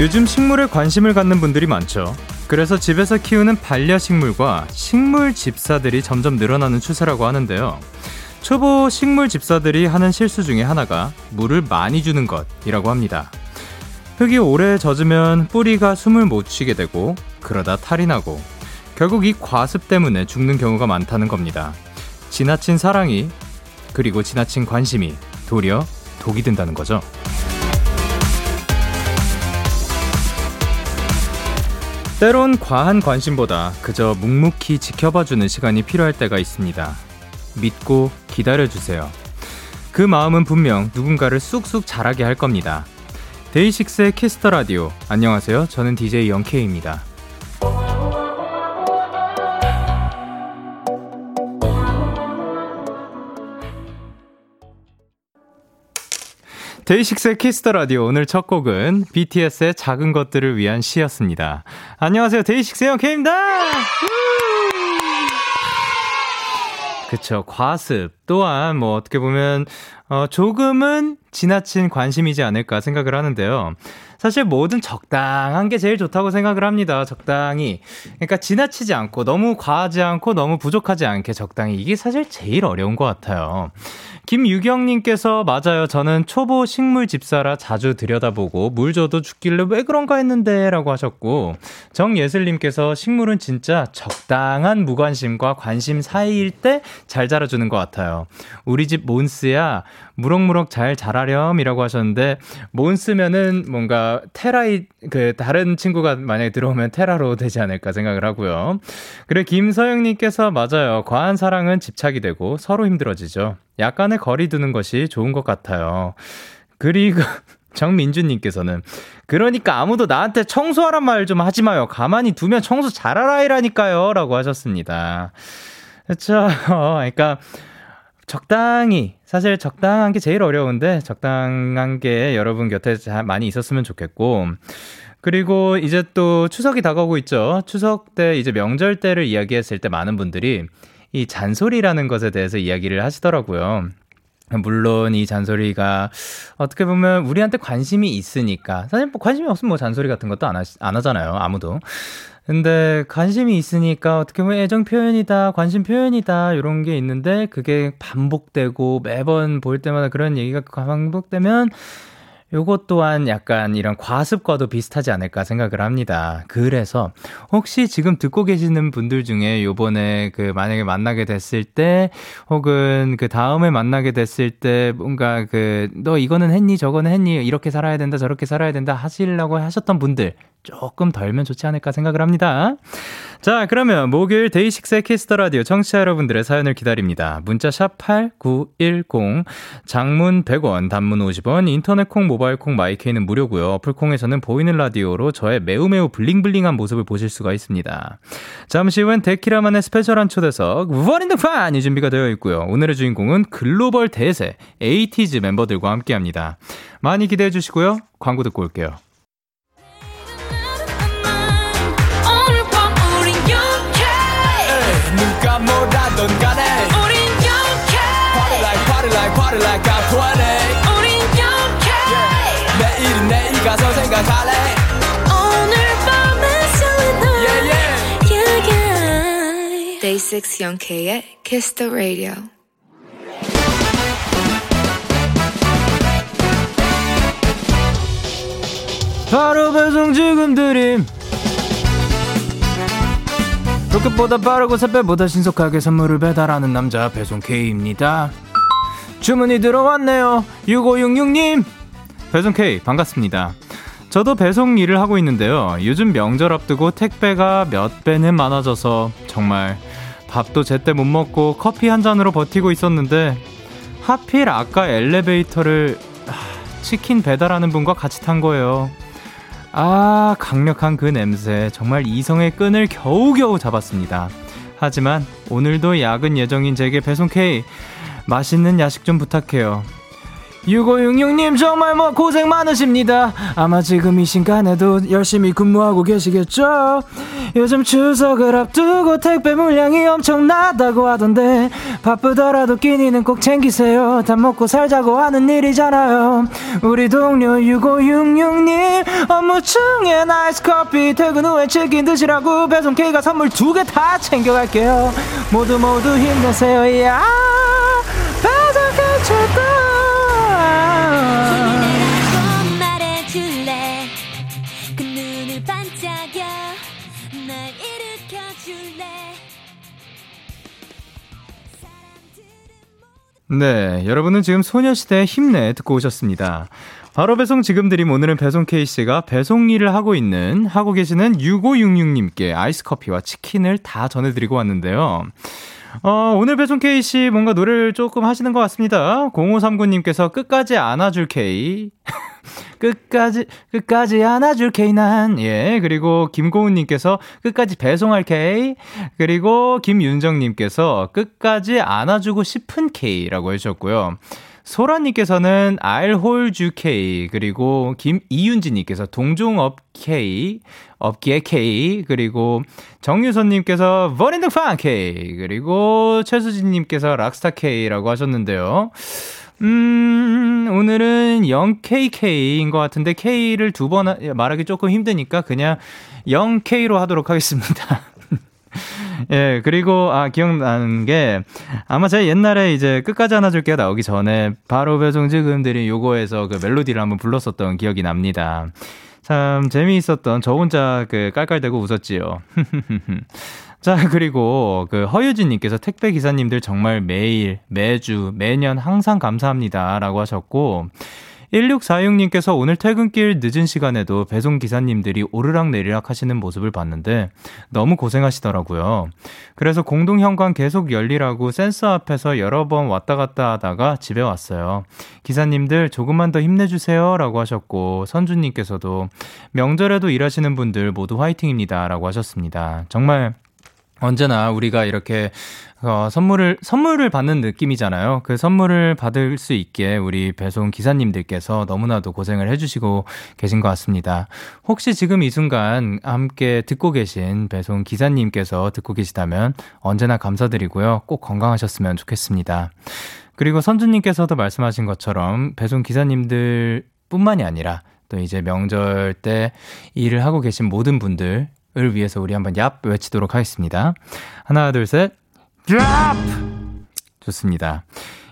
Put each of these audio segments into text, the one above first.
요즘 식물에 관심을 갖는 분들이 많죠. 그래서 집에서 키우는 반려식물과 식물 집사들이 점점 늘어나는 추세라고 하는데요. 초보 식물 집사들이 하는 실수 중에 하나가 물을 많이 주는 것이라고 합니다. 흙이 오래 젖으면 뿌리가 숨을 못 쉬게 되고 그러다 탈이 나고 결국 이 과습 때문에 죽는 경우가 많다는 겁니다. 지나친 사랑이 그리고 지나친 관심이 도리어 독이 된다는 거죠. 때론 과한 관심보다 그저 묵묵히 지켜봐주는 시간이 필요할 때가 있습니다. 믿고 기다려주세요. 그 마음은 분명 누군가를 쑥쑥 자라게 할 겁니다. 데이식스의 Kiss the Radio. 안녕하세요. 저는 DJ 영케이입니다. 데이식스의 Kiss the Radio 오늘 첫 곡은 BTS의 작은 것들을 위한 시였습니다. 안녕하세요. 데이식스의 영케입니다. 그쵸. 과습 또한 뭐 어떻게 보면 어 조금은 지나친 관심이지 않을까 생각을 하는데요. 사실 뭐든 적당한 게 제일 좋다고 생각을 합니다. 적당히. 그러니까 지나치지 않고 너무 과하지 않고 너무 부족하지 않게 적당히 이게 사실 제일 어려운 것 같아요. 김유경님께서 맞아요. 저는 초보 식물 집사라 자주 들여다보고 물 줘도 죽길래 왜 그런가 했는데 라고 하셨고 정예슬님께서 식물은 진짜 적당한 무관심과 관심 사이일 때 잘 자라주는 것 같아요. 우리 집 몬스야 무럭무럭 잘 자라렴이라고 하셨는데 몬스면은 뭔가 테라이 그 다른 친구가 만약에 들어오면 테라로 되지 않을까 생각을 하고요. 그리고 김서영님께서 맞아요. 과한 사랑은 집착이 되고 서로 힘들어지죠. 약간의 거리 두는 것이 좋은 것 같아요. 그리고 정민주님께서는 그러니까 아무도 나한테 청소하란 말 좀 하지 마요. 가만히 두면 청소 잘하라이라니까요. 라고 하셨습니다. 그렇죠. 그러니까 적당히 사실 적당한 게 제일 어려운데 적당한 게 여러분 곁에 많이 있었으면 좋겠고 그리고 이제 또 추석이 다가오고 있죠. 추석 때 이제 명절 때를 이야기했을 때 많은 분들이 이 잔소리라는 것에 대해서 이야기를 하시더라고요. 물론 이 잔소리가 어떻게 보면 우리한테 관심이 있으니까 사실 뭐 관심이 없으면 뭐 잔소리 같은 것도 안, 하, 안 하잖아요 아무도 근데 관심이 있으니까 어떻게 보면 애정 표현이다 관심 표현이다 이런 게 있는데 그게 반복되고 매번 볼 때마다 그런 얘기가 반복되면 요것 또한 약간 이런 과습과도 비슷하지 않을까 생각을 합니다. 그래서 혹시 지금 듣고 계시는 분들 중에 요번에 그 만약에 만나게 됐을 때 혹은 그 다음에 만나게 됐을 때 뭔가 그 너 이거는 했니 저거는 했니 이렇게 살아야 된다 저렇게 살아야 된다 하시려고 하셨던 분들 조금 덜면 좋지 않을까 생각을 합니다. 자, 그러면 목요일 DAY6의 Kiss the Radio 청취자 여러분들의 사연을 기다립니다. 문자 샵 8910 장문 100원, 단문 50원, 인터넷 콩, 모바일 콩, My K는 무료고요. 어플 콩에서는 보이는 라디오로 저의 매우 매우 bling bling한 모습을 보실 수가 있습니다. 잠시 후엔 데키라만의 스페셜한 초대석 One in the 판이 준비가 되어 있고요. 오늘의 주인공은 글로벌 대세 에이티즈 멤버들과 함께합니다. 많이 기대해 주시고요. 광고 듣고 올게요. Party like I'm 20 우린 영케 yeah. 내일은 내일 가서 생각할래 오늘 밤에 설레 yeah, yeah. yeah, yeah. Day 6 영케의 Kiss the Radio 바로 배송 지금 드림 로켓보다 빠르고 새배보다 신속하게 선물을 배달하는 남자 배송 K입니다. 주문이 들어왔네요. 6566님. 배송 K 반갑습니다. 저도 배송 일을 하고 있는데요. 요즘 명절 앞두고 택배가 몇 배는 많아져서 정말 밥도 제때 못 먹고 커피 한 잔으로 버티고 있었는데 하필 아까 엘리베이터를 치킨 배달하는 분과 같이 탄 거예요. 아, 강력한 그 냄새. 정말 이성의 끈을 겨우겨우 잡았습니다. 하지만 오늘도 야근 예정인 제게 배송 K. 맛있는 야식 좀 부탁해요. 6566님 정말 뭐 고생 많으십니다. 아마 지금 이 시간에도 열심히 근무하고 계시겠죠? 요즘 추석을 앞두고 택배 물량이 엄청나다고 하던데 바쁘더라도 끼니는 꼭 챙기세요. 다 먹고 살자고 하는 일이잖아요. 우리 동료 6566님 업무 중에 아이스 커피 퇴근 후에 치킨 드시라고 배송 K가 선물 두 개 다 챙겨갈게요. 모두 모두 힘내세요. 야 배송 K 최고 네, 여러분은 지금 소녀시대 힘내 듣고 오셨습니다. 바로 배송 지금 드림 오늘은 배송 케이씨가 배송 일을 하고 있는 하고 계시는 6566님께 아이스 커피와 치킨을 다 전해드리고 왔는데요. 어, 오늘 배송 K씨 뭔가 노래를 조금 하시는 것 같습니다. 0539님께서 끝까지 안아줄 K. 끝까지, 끝까지 안아줄 K 난. 예. 그리고 김고은님께서 끝까지 배송할 K. 그리고 김윤정님께서 끝까지 안아주고 싶은 K라고 해주셨고요. 소라님께서는 you K. 그리고 김이윤지님께서 동종업 K. 업기의 K. 그리고 정유선님께서 버린드 판 K. 그리고 최수진님께서 락스타 K라고 하셨는데요. 음, 오늘은 0KK인 것 같은데 K를 두 번 말하기 조금 힘드니까 그냥 0K로 하도록 하겠습니다. 예, 그리고, 아, 기억나는 게, 아마 제가 옛날에 이제 끝까지 안아줄게 나오기 전에 바로 배송 지금들이 요거에서 그 멜로디를 한번 불렀었던 기억이 납니다. 참 재미있었던 저 혼자 그 깔깔대고 웃었지요. 자, 그리고 그 허유진님께서 택배 기사님들 정말 매일, 매주, 매년 항상 감사합니다. 라고 하셨고, 1646님께서 오늘 퇴근길 늦은 시간에도 배송 기사님들이 오르락 내리락 하시는 모습을 봤는데 너무 고생하시더라고요. 그래서 공동 현관 계속 열리라고 센서 앞에서 여러 번 왔다 갔다 하다가 집에 왔어요. 기사님들 조금만 더 힘내주세요. 라고 하셨고, 선주님께서도 명절에도 일하시는 분들 모두 화이팅입니다. 라고 하셨습니다. 정말 언제나 우리가 이렇게 어, 선물을 선물을 받는 느낌이잖아요. 그 선물을 받을 수 있게 우리 배송 기사님들께서 너무나도 고생을 해주시고 계신 것 같습니다. 혹시 지금 이 순간 함께 듣고 계신 배송 기사님께서 듣고 계시다면 언제나 감사드리고요. 꼭 건강하셨으면 좋겠습니다. 그리고 선주님께서도 말씀하신 것처럼 배송 기사님들 뿐만이 아니라 또 이제 명절 때 일을 하고 계신 모든 분들 을 위해서 우리 한번 얍 외치도록 하겠습니다. 하나, 둘, 셋. 얍! 좋습니다.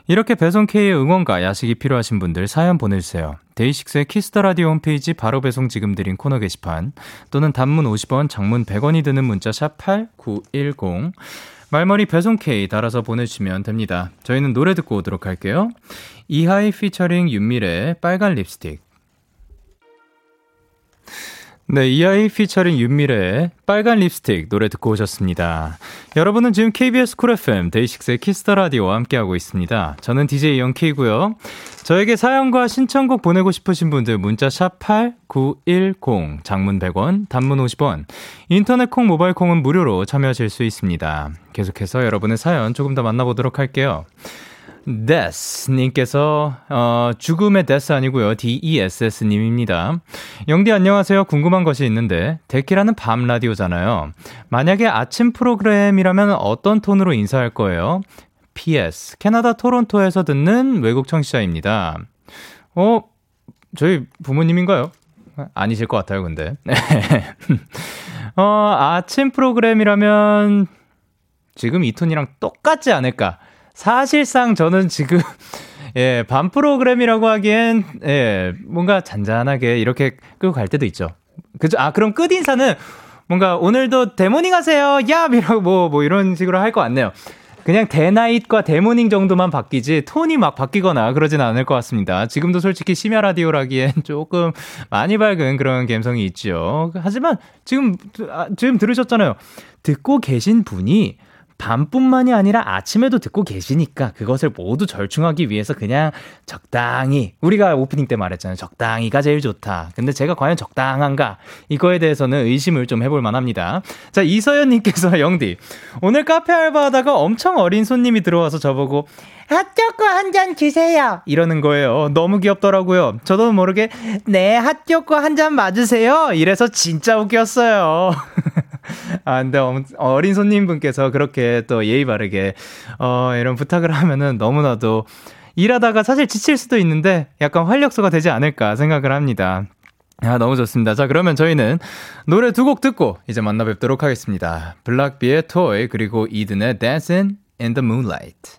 이렇게 배송 K의 응원과 야식이 필요하신 분들 사연 보내주세요. DAY6의 Kiss the Radio 홈페이지 바로 배송 지금 드린 코너 게시판 또는 단문 50원, 장문 100원이 드는 문자 샵 #8910 말머리 배송 K 달아서 보내주시면 됩니다. 저희는 노래 듣고 오도록 할게요. 이하이 피처링 윤미래 빨간 립스틱. 네, 이아이 피처링 윤미래의 빨간 립스틱 노래 듣고 오셨습니다. 여러분은 지금 KBS 쿨 FM 데이식스의 키스터 라디오와 함께하고 있습니다. 저는 DJ Young K고요. 저에게 사연과 신청곡 보내고 싶으신 분들 문자 샵 8910 장문 100원, 단문 50원. 인터넷 콩, 모바일 콩은 무료로 참여하실 수 있습니다. 계속해서 여러분의 사연 조금 더 만나보도록 할게요. 데스 님께서 어, 죽음의 데스 아니고요. D-E-S-S님입니다. 영디 안녕하세요. 궁금한 것이 있는데 데키라는 밤 라디오잖아요. 만약에 아침 프로그램이라면 어떤 톤으로 인사할 거예요? PS 캐나다 토론토에서 듣는 외국 청취자입니다. 어 저희 부모님인가요? 아니실 것 같아요, 근데. 어, 아침 프로그램이라면 지금 이 톤이랑 똑같지 않을까? 사실상 저는 지금 예, 밤 프로그램이라고 하기엔 예, 뭔가 잔잔하게 이렇게 끌고 갈 때도 있죠. 그죠? 아, 그럼 끝 인사는 뭔가 오늘도 데morning 하세요. 야! 이라고 뭐, 뭐 이런 식으로 할 것 같네요. 그냥 데night과 데morning 정도만 바뀌지 톤이 막 바뀌거나 그러진 않을 것 같습니다. 지금도 솔직히 심야 라디오라기엔 조금 많이 밝은 그런 감성이 있죠. 하지만 지금 아, 지금 들으셨잖아요. 듣고 계신 분이 밤뿐만이 아니라 아침에도 듣고 계시니까 그것을 모두 절충하기 위해서 그냥 적당히 우리가 오프닝 때 말했잖아요. 적당히가 제일 좋다. 근데 제가 과연 적당한가? 이거에 대해서는 의심을 좀 해볼 만합니다. 자, 이서연 님께서 영디 오늘 카페 알바하다가 엄청 어린 손님이 들어와서 저보고 핫초코 한 잔 주세요. 이러는 거예요. 너무 귀엽더라고요. 저도 모르게 네 핫초코 한 잔 맞으세요. 이래서 진짜 웃겼어요. 아, 근데 어린 손님분께서 그렇게 또 예의 바르게, 어, 이런 부탁을 하면은 너무나도 일하다가 사실 지칠 수도 있는데 약간 활력소가 되지 않을까 생각을 합니다. 아, 너무 좋습니다. 자, 그러면 저희는 노래 두 곡 듣고 이제 만나 뵙도록 하겠습니다. 블락비의 토이, 그리고 이든의 Dancing in the Moonlight.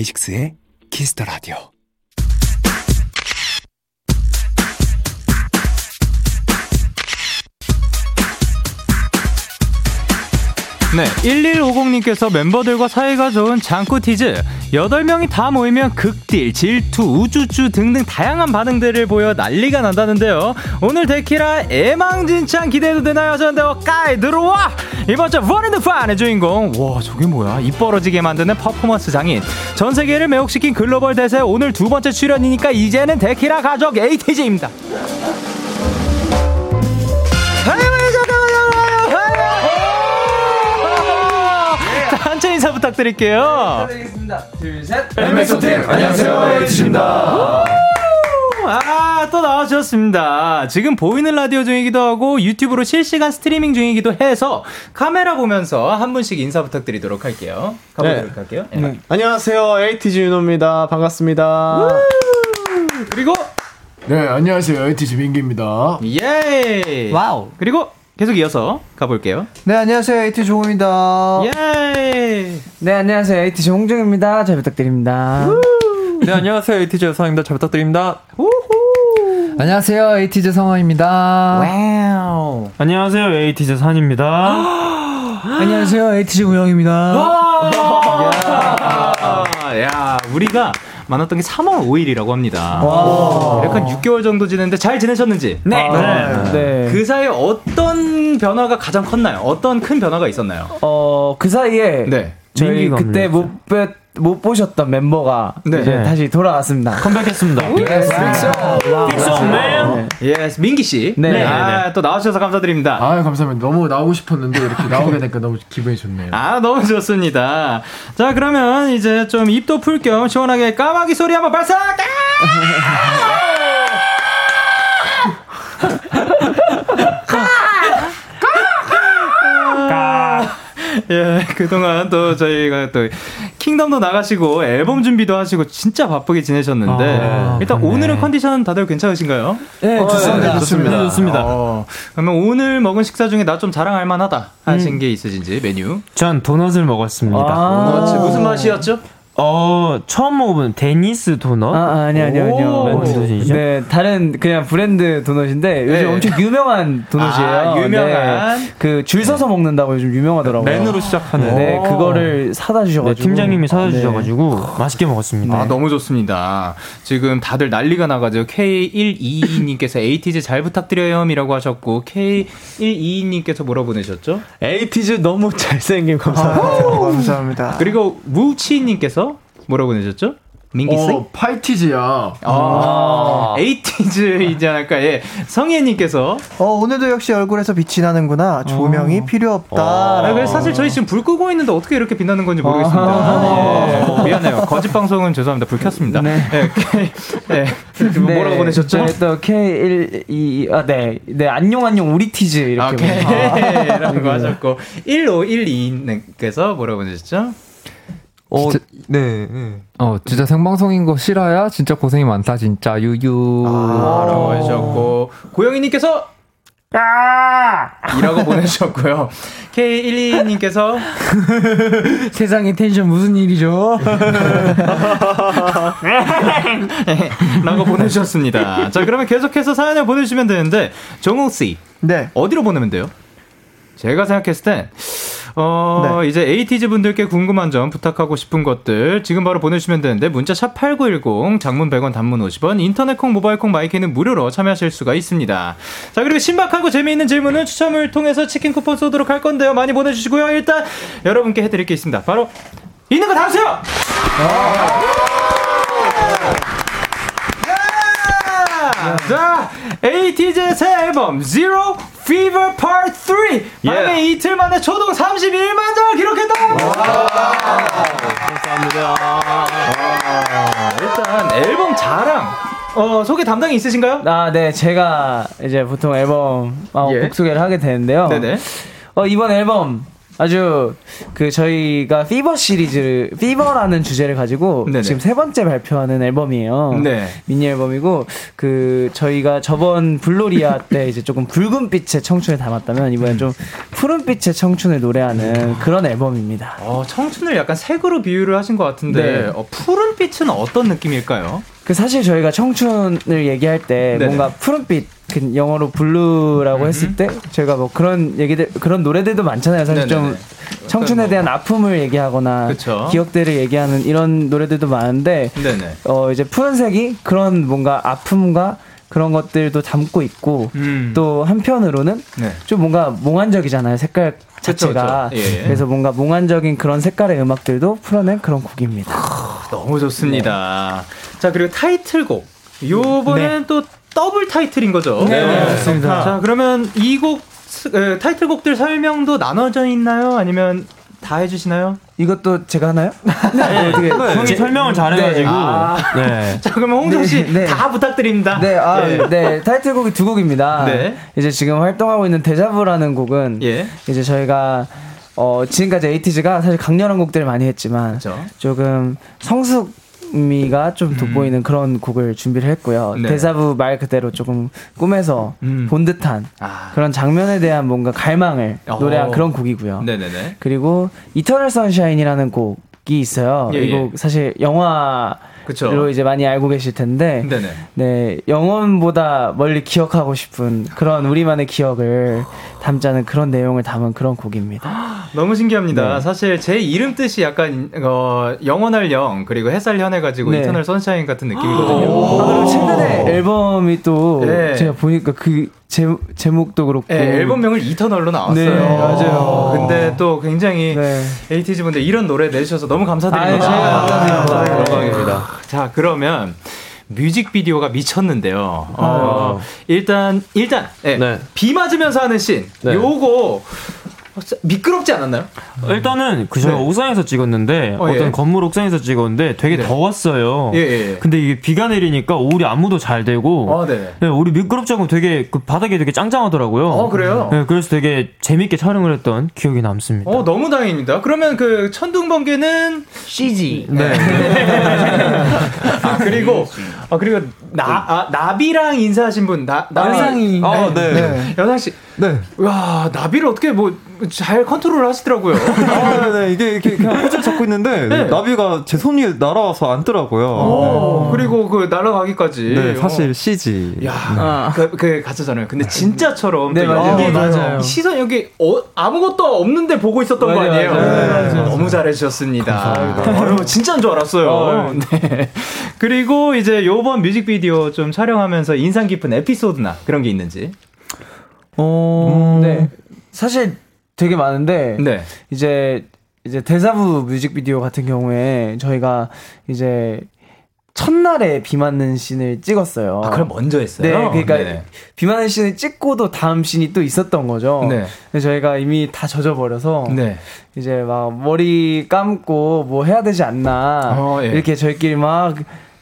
데이식스의 키스터 라디오. 네, 1150님께서 멤버들과 사이가 좋은 장꾸 티즈 8명이 다 모이면 극딜, 질투, 우쭈쭈 등등 다양한 반응들을 보여 난리가 난다는데요. 오늘 데키라 애망진창 기대해도 되나요? 저한테 까이 들어와! 이번 주 One in the 판의 주인공 와 저게 뭐야 입 벌어지게 만드는 퍼포먼스 장인 전 세계를 매혹시킨 글로벌 대세 오늘 두 번째 출연이니까 이제는 데키라 가족 ATEEZ입니다 단체 인사 부탁드릴게요. 인사드리겠습니다. 둘, 셋. eight makes one team 안녕하세요. ATEEZ입니다. 아, 또 나와주셨습니다. 지금 보이는 라디오 중이기도 하고 유튜브로 실시간 스트리밍 중이기도 해서 카메라 보면서 한 분씩 인사 부탁드리도록 할게요. 가보도록 네. 할게요. 네. 네. 안녕하세요. 에이티즈 윤호입니다. 반갑습니다. 그리고 네, 안녕하세요. 에이티즈 민기입니다. 예. wow. 그리고 계속 이어서 가볼게요. 네, 안녕하세요. 에이티 종입니다. 예. 네, 안녕하세요. 에이티 홍정입니다. 잘 부탁드립니다. 네, 안녕하세요. 에이티즈 여성입니다. 잘 부탁드립니다. 우후. 안녕하세요. 에이티즈 성화입니다. wow. 안녕하세요. 에이티즈 산입니다. 안녕하세요. 에이티즈 우영입니다. 야, 야, 우리가 만났던 게 3월 5일이라고 합니다. 와. 약간 6개월 정도 지냈는데 잘 지내셨는지? 네. 아, 네. 네. 그 사이에 어떤 변화가 가장 컸나요? 어떤 큰 변화가 있었나요? 어, 그 사이에 네. 저희 그때 못 뵀, 못 보셨던 멤버가 네. 이제 네. 다시 돌아왔습니다. 컴백했습니다. yes, 민기 씨. 네. 네. 아, 또 나와주셔서 감사드립니다. 아, 감사합니다. 너무 나오고 싶었는데 이렇게 나오게 되니까 너무 기분이 좋네요. 아, 너무 좋습니다. 자, 그러면 이제 좀 입도 풀 겸 시원하게 까마귀 소리 한번 발사! 예, 그동안 또 저희가 또 킹덤도 나가시고 앨범 준비도 하시고 진짜 바쁘게 지내셨는데 아, 일단 그렇네. 오늘은 컨디션 다들 괜찮으신가요? 네, 어, 좋습니다. 네, 좋습니다. 네, 좋습니다. 어, 그러면 오늘 먹은 식사 중에 나 좀 자랑할 만하다 하신 음. 게 있으신지 메뉴? 전 도넛을 먹었습니다. 아~ 도넛 무슨 맛이었죠? 어, 처음 먹어본 데니스 도넛? 아, 아니, 아니, 아니요. 네, 다른 그냥 브랜드 도넛인데 요즘 네. 엄청 유명한 도넛이에요. 아, 유명한. 네, 그줄 서서 먹는다고 요즘 유명하더라고요. 맨으로 시작하는. 네, 그거를 사다 주셔가지고. 네, 팀장님이 사다 주셔가지고 네. 맛있게 먹었습니다. 아, 너무 좋습니다. 지금 다들 난리가 나가지고 K122님께서 ATEEZ 잘 부탁드려요이라고 하셨고 K122님께서 뭐라 보내셨죠? 에이티즈 너무 잘생김 감사합니다. 감사합니다. 그리고 무치님께서 뭐라고 내셨죠? 민기 씨? 어, 파이티즈야. 아, 아. ATEEZ이지 않을까. 예. 성예님께서. 어, 오늘도 역시 얼굴에서 빛이 나는구나. 조명이 어. 필요 없다. 아, 그래서 사실 저희 지금 불 끄고 있는데 어떻게 이렇게 빛나는 건지 모르겠습니다. 아. 예. 미안해요. 거짓 방송은 죄송합니다. 불 켰습니다. 네. 예. 네. 네. 뭐라고 보내셨죠? 네, 또 K12, 아, 네. 네, 안녕, 안녕, 우리 티즈. 이렇게. 아, 라고 하셨고. 1512님께서 뭐라고 보내셨죠? 어, 진짜, 네, 네. 어, 진짜 생방송인 거 싫어야 진짜 고생이 많다, 진짜. 유유. 아, 라고 하셨고. 고영희님께서 아! 이라고 보내주셨고요. K12님께서 세상에 텐션 무슨 일이죠? 라고 보내주셨습니다. 자, 그러면 계속해서 사연을 보내주시면 되는데, 정욱씨. 네. 어디로 보내면 돼요? 제가 생각했을 땐, 어, 네. 이제 에이티즈 분들께 궁금한 점 부탁하고 싶은 것들 지금 바로 보내주시면 되는데 문자 샵 8910 장문 100원 단문 50원 인터넷 콩 모바일 콩 마이크는 무료로 참여하실 수가 있습니다. 자, 그리고 신박하고 재미있는 질문은 추첨을 통해서 치킨 쿠폰 쏘도록 할 건데요. 많이 보내주시고요. 일단 여러분께 해드릴 게 있습니다. 바로 있는 거 다 주세요! 자, 에이티즈의 새 앨범 Zero Fever Part 3 발매 yeah. 이틀 만에 초동 31만 장을 기록했다. 감사합니다. 일단 앨범 자랑 어, 소개 담당이 있으신가요? 아, 네. 제가 이제 보통 앨범 어, 예. 곡 소개를 하게 되는데요. 네네. 어, 이번 앨범 아주 그 저희가 Fever 시리즈를 Fever라는 주제를 가지고 네네. 지금 세 번째 발표하는 앨범이에요. 네. 미니 앨범이고 그 저희가 저번 불놀이야 때 이제 조금 붉은 빛의 청춘을 담았다면 이번엔 좀 푸른 빛의 청춘을 노래하는 그런 앨범입니다. 어, 청춘을 약간 색으로 비유를 하신 것 같은데 네. 어, 푸른 빛은 어떤 느낌일까요? 그 사실 저희가 청춘을 얘기할 때 네네. 뭔가 푸른빛 그 영어로 blue라고 했을 때 저희가 뭐 그런 얘기들 그런 노래들도 많잖아요. 사실 네네네. 좀 청춘에 뭐 대한 아픔을 얘기하거나 그쵸. 기억들을 얘기하는 이런 노래들도 많은데 네네. 어 이제 푸른색이 그런 뭔가 아픔과 그런 것들도 담고 있고 음. 또 한편으로는 네. 좀 뭔가 몽환적이잖아요 색깔 자체가 그쵸, 그쵸. 예. 그래서 뭔가 몽환적인 그런 색깔의 음악들도 풀어낸 그런 곡입니다. 너무 좋습니다. 네. 자 그리고 타이틀곡 요번엔 네. 또 더블 타이틀인 거죠. 네, 네, 맞습니다. 자, 그러면 이 곡 타이틀곡들 설명도 나눠져 있나요? 아니면 다 해주시나요? 이것도 제가 하나요? 네, 어떻게 형이 제, 설명을 잘해가지고. 네. 아, 네. 자 그러면 홍정 씨다 네, 네. 부탁드립니다. 네, 아, 네. 네. 타이틀곡이 두 곡입니다. 네. 이제 지금 활동하고 있는 데자부라는 곡은 예. 이제 저희가 어, 지금까지 에이티즈가 사실 강렬한 곡들을 많이 했지만 그렇죠. 조금 성숙 미가 좀 돋보이는 음. 그런 곡을 준비를 했고요. 네. 대사부 말 그대로 조금 꿈에서 음. 본 듯한 아. 그런 장면에 대한 뭔가 갈망을 어. 노래한 그런 곡이고요. 네네네. 그리고 Eternal Sunshine이라는 곡이 있어요. 예, 이곡 예. 사실 영화 그쵸. 이제 많이 알고 계실 텐데 네네. 네 영원보다 멀리 기억하고 싶은 그런 우리만의 기억을 담자는 그런 내용을 담은 그런 곡입니다. 너무 신기합니다. 네. 사실 제 이름 뜻이 약간 어, 영원할 영 그리고 햇살 현해 가지고 네. Eternal Sunshine 같은 느낌이거든요. 아, 그리고 최근에 앨범이 또 네. 제가 보니까 그 제, 제목도 그렇고 네, 앨범명을 이터널로 나왔어요. 네, 맞아요. 근데 또 굉장히 네. 에이티즈 분들 이런 노래 내주셔서 너무 감사드립니다. 아, 감사합니다. 영광입니다. 자 그러면 뮤직비디오가 미쳤는데요. 어, 일단 일단 네, 네. 비 맞으면서 하는 씬 네. 요거 미끄럽지 않았나요? 어, 일단은 그 저희가 네. 옥상에서 찍었는데 어, 떤 예. 건물 옥상에서 찍었는데 되게 네. 더웠어요. 예, 예, 예, 근데 이게 비가 내리니까 오리 안무도 잘 되고 어, 네. 네, 오리 미끄럽지 않고 되게 그 바닥이 되게 짱짱하더라고요. 어, 그래요? 네, 그래서 되게 재밌게 촬영을 했던 기억이 남습니다. 어, 너무 다행입니다. 그러면 그 천둥 번개는 CG. 네. 아, 그리고 아, 그리고 나 아, 나비랑 인사하신 분 나, 나비. 아, 네. 네. 여상 씨. 네. 와, 나비를 어떻게 뭐 잘 컨트롤 하시더라고요. 아, 네, 이게 이렇게 그냥 포즈를 잡고 있는데 네. 나비가 제 손 위에 날아와서 앉더라고요. 오, 네. 그리고 그 날아가기까지. 네, 사실 CG. 야, 아. 그, 그 가짜잖아요. 근데 진짜처럼 네, 맞아요. 맞아요. 시선 여기 어, 아무것도 없는데 보고 있었던 맞아요, 거 아니에요. 맞아요. 네, 너무 잘해 주셨습니다. 어, 진짜인 줄 알았어요. 어, 네. 그리고 이제 요번 뮤직비디오 좀 촬영하면서 인상 깊은 에피소드나 그런 게 있는지. 어, 음, 네. 사실 되게 많은데 네. 이제 이제 대사부 뮤직비디오 같은 경우에 저희가 이제 첫날에 비 맞는 씬을 찍었어요. 아, 그럼 먼저 했어요? 네, 그러니까 네. 비 맞는 씬을 찍고도 다음 씬이 또 있었던 거죠. 네. 근데 저희가 이미 다 젖어버려서 네. 이제 막 머리 감고 뭐 해야 되지 않나 어, 예. 이렇게 저희끼리 막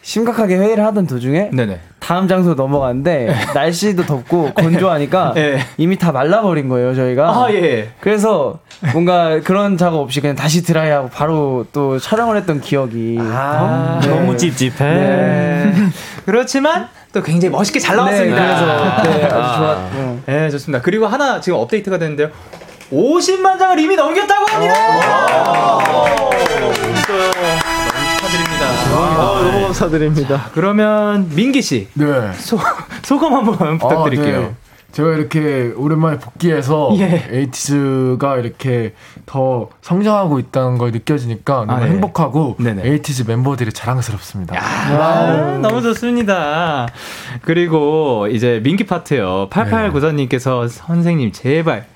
심각하게 회의를 하던 도중에 네네. 다음 장소로 넘어갔는데 날씨도 덥고 건조하니까 네. 이미 다 말라버린 거예요 저희가. 아 예. 그래서 뭔가 그런 작업 없이 그냥 다시 드라이하고 바로 또 촬영을 했던 기억이 아, 네. 너무 찝찝해. 네. 그렇지만 또 굉장히 멋있게 잘 나왔습니다. 네, 그래서 네, 아주 아. 좋았. 네, 좋습니다. 그리고 하나 지금 업데이트가 됐는데요. 50만 장을 이미 넘겼다고 합니다. 축하드립니다. 아, 너무 감사드립니다. 그러면 민기 씨, 네. 소, 소감 한번 부탁드릴게요. 아, 네. 제가 이렇게 오랜만에 복귀해서 예. 에이티즈가 이렇게 더 성장하고 있다는 걸 느껴지니까 너무 아, 네. 행복하고 네네. 에이티즈 멤버들이 자랑스럽습니다. 야, 아, 너무 좋습니다. 그리고 이제 민기 파트요. 8894님께서 네. 선생님 제발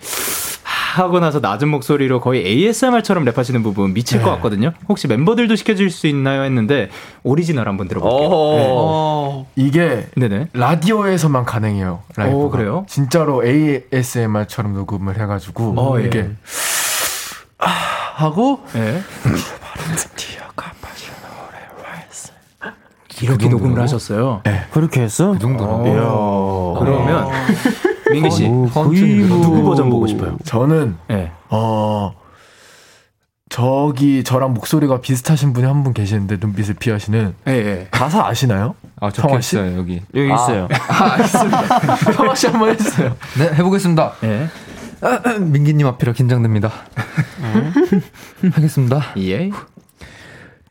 하고 나서 낮은 목소리로 거의 ASMR처럼 랩하시는 부분 미칠 네. 것 같거든요. 혹시 멤버들도 시켜줄 수 있나요? 했는데 오리지널 한번 들어볼게요. 네. 이게 네네. 라디오에서만 가능해요. 라이브가. 오, 그래요? 진짜로 ASMR처럼 녹음을 해가지고 어, 이게 예. 아, 하고 예. 이렇게 그 녹음을 하셨어요? 네. 그렇게 했어? 그 정도로. 그러면 민기 씨, 어, 누구 버전 보고 싶어요? 저는 네. 어 저기 저랑 목소리가 비슷하신 분이 한 분 계시는데 눈빛을 피하시는 네, 네. 가사 아시나요? 아, 성화 씨 여기 여기 아, 있어요. 아. 성화 씨 한번 해주세요. 네, 해보겠습니다. 네. 아, 민기님 앞이라 긴장됩니다. 하겠습니다. 예.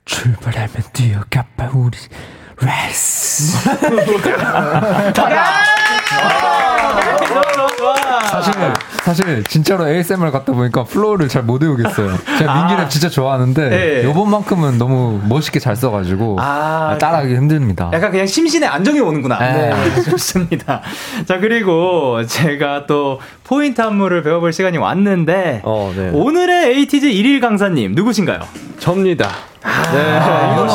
출발하면 뛰어가봐 우리 레스. 사실 사실 진짜로 ASMR 같다 보니까 flow를 잘 못 외우겠어요. 제가 민기랩 아. 진짜 좋아하는데 네. 요번만큼은 너무 멋있게 잘 써가지고 아, 따라하기 힘듭니다. 약간 그냥 심신의 안정이 오는구나. 네. 네. 좋습니다. 자 그리고 제가 또 포인트 안무를 배워볼 시간이 왔는데 어, 네. 오늘의 에이티즈 1일 강사님 누구신가요? 접니다. 아, 네. 이동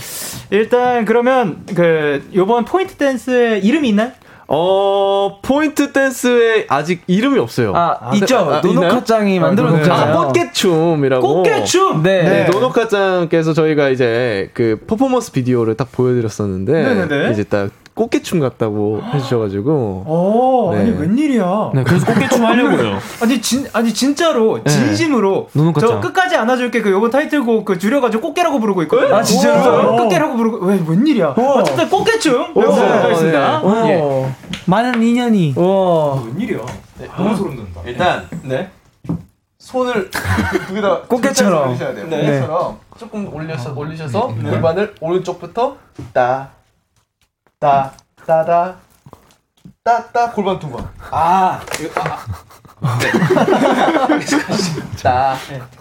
씨. 일단 그러면 그 요번 포인트 댄스의 이름이 있나요? 어, 포인트 댄스에 아직 이름이 없어요. 아, 아 있죠. 아, 노노카짱이 만들어줬잖아요. 아, 꽃게춤이라고. 꽃게춤? 네. 네. 노노카짱께서 저희가 이제 그 퍼포먼스 비디오를 딱 보여드렸었는데. 네네네. 이제 딱 꽃게춤 같다고 해주셔가지고. 오, 네. 아니 웬일이야? 네, 그래서 꽃게춤 하려고요. 아니 진 아니 진짜로 네. 진심으로 네. 저 끝까지 안아줄게 그 요번 타이틀곡 그 줄여가지고 꽃게라고 부르고 있거든요. 아 진짜로? 꽃게라고 부르고 왜 웬일이야? 오. 어쨌든 꽃게춤 배워보겠습니다. 네. 예. 많은 인연이. 와 웬일이야? 네. 너무 소름 돋는다. 일단 네. 손을 두개다 꽃게처럼 네. 조금 올려서 올리셔서 골반을 오른쪽부터 따 따, 따다, 따따 골반 두 번. 아, 이거, 아, 아. 네. 따,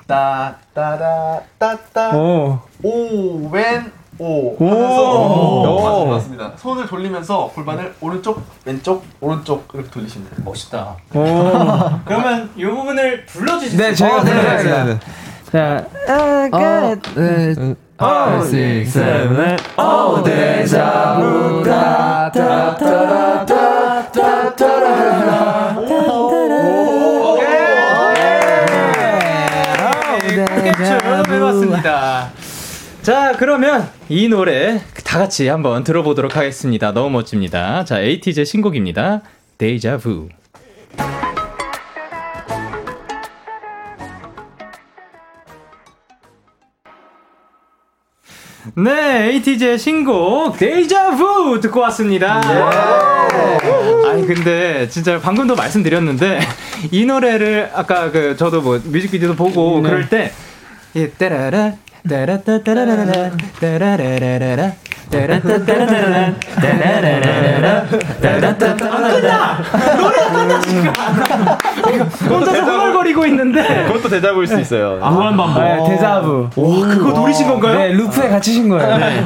따, 따다, 따따, 오, 오, 왼, 오. 하면서 오. 오. 맞습니다. 손을 돌리면서 골반을 오른쪽, 왼쪽, 오른쪽 이렇게 돌리시면 돼요. 멋있다. 그러면 이 부분을 불러주시죠. 네, 제가 불러드릴게요. 네. 자, 아, 끝. 네. Five, six, seven, eight. Oh, deja vu. Da, da, da, da, da, da, da, da, 해봤습니다. 자, 그러면 이 노래 다 같이 한번 들어보도록 하겠습니다. 너무 멋집니다. 자, 에이티즈의 신곡입니다. 데이자부. 네, 에이티즈의 신곡 데이자부 듣고 왔습니다. 예. 아니 근데 진짜 방금도 말씀드렸는데 이 노래를 아까 그 저도 뭐 뮤직비디오도 보고 네. 그럴 때이 따라라 따라따따라라라 따라라라라 따라따따라라라 따라따따라라라 안 끝나! 노래가 끝나 지금! 혼자서 흥얼거리고 있는데 그것도 대자부일 수 있어요. 무한 반복. 네, 대자부. 와, 그거 노리신 건가요? 네, 루프에 갇히신 거예요. 네.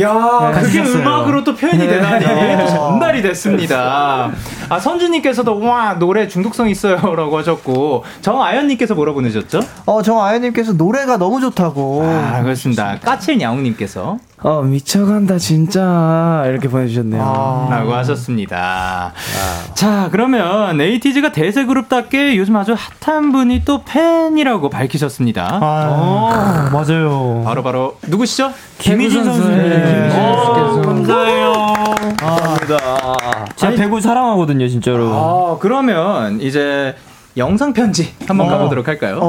야, 네, 그게 음악으로 또 표현이 되다니 네. 전달이 됐습니다. 아, 선주님께서도 와 노래 중독성 있어요라고 하셨고 정아연님께서 뭐라고 보내셨죠? 어, 정아연님께서 노래가 너무 좋다고. 아, 그렇습니다. 까칠냐옹님께서 어 미쳐간다 진짜 이렇게 보내주셨네요. 아, 라고 하셨습니다. 아. 자 그러면 에이티즈가 대세 그룹답게 요즘 아주 핫한 분이 또 팬이라고 밝히셨습니다. 아, 어, 맞아요. 바로 바로 누구시죠? 김희진 선수님. 네. 어, 감사해요. 아, 감사합니다. 제가 배구 사랑하거든요, 진짜로. 아, 그러면 이제 영상 편지 한번 어. 가보도록 할까요?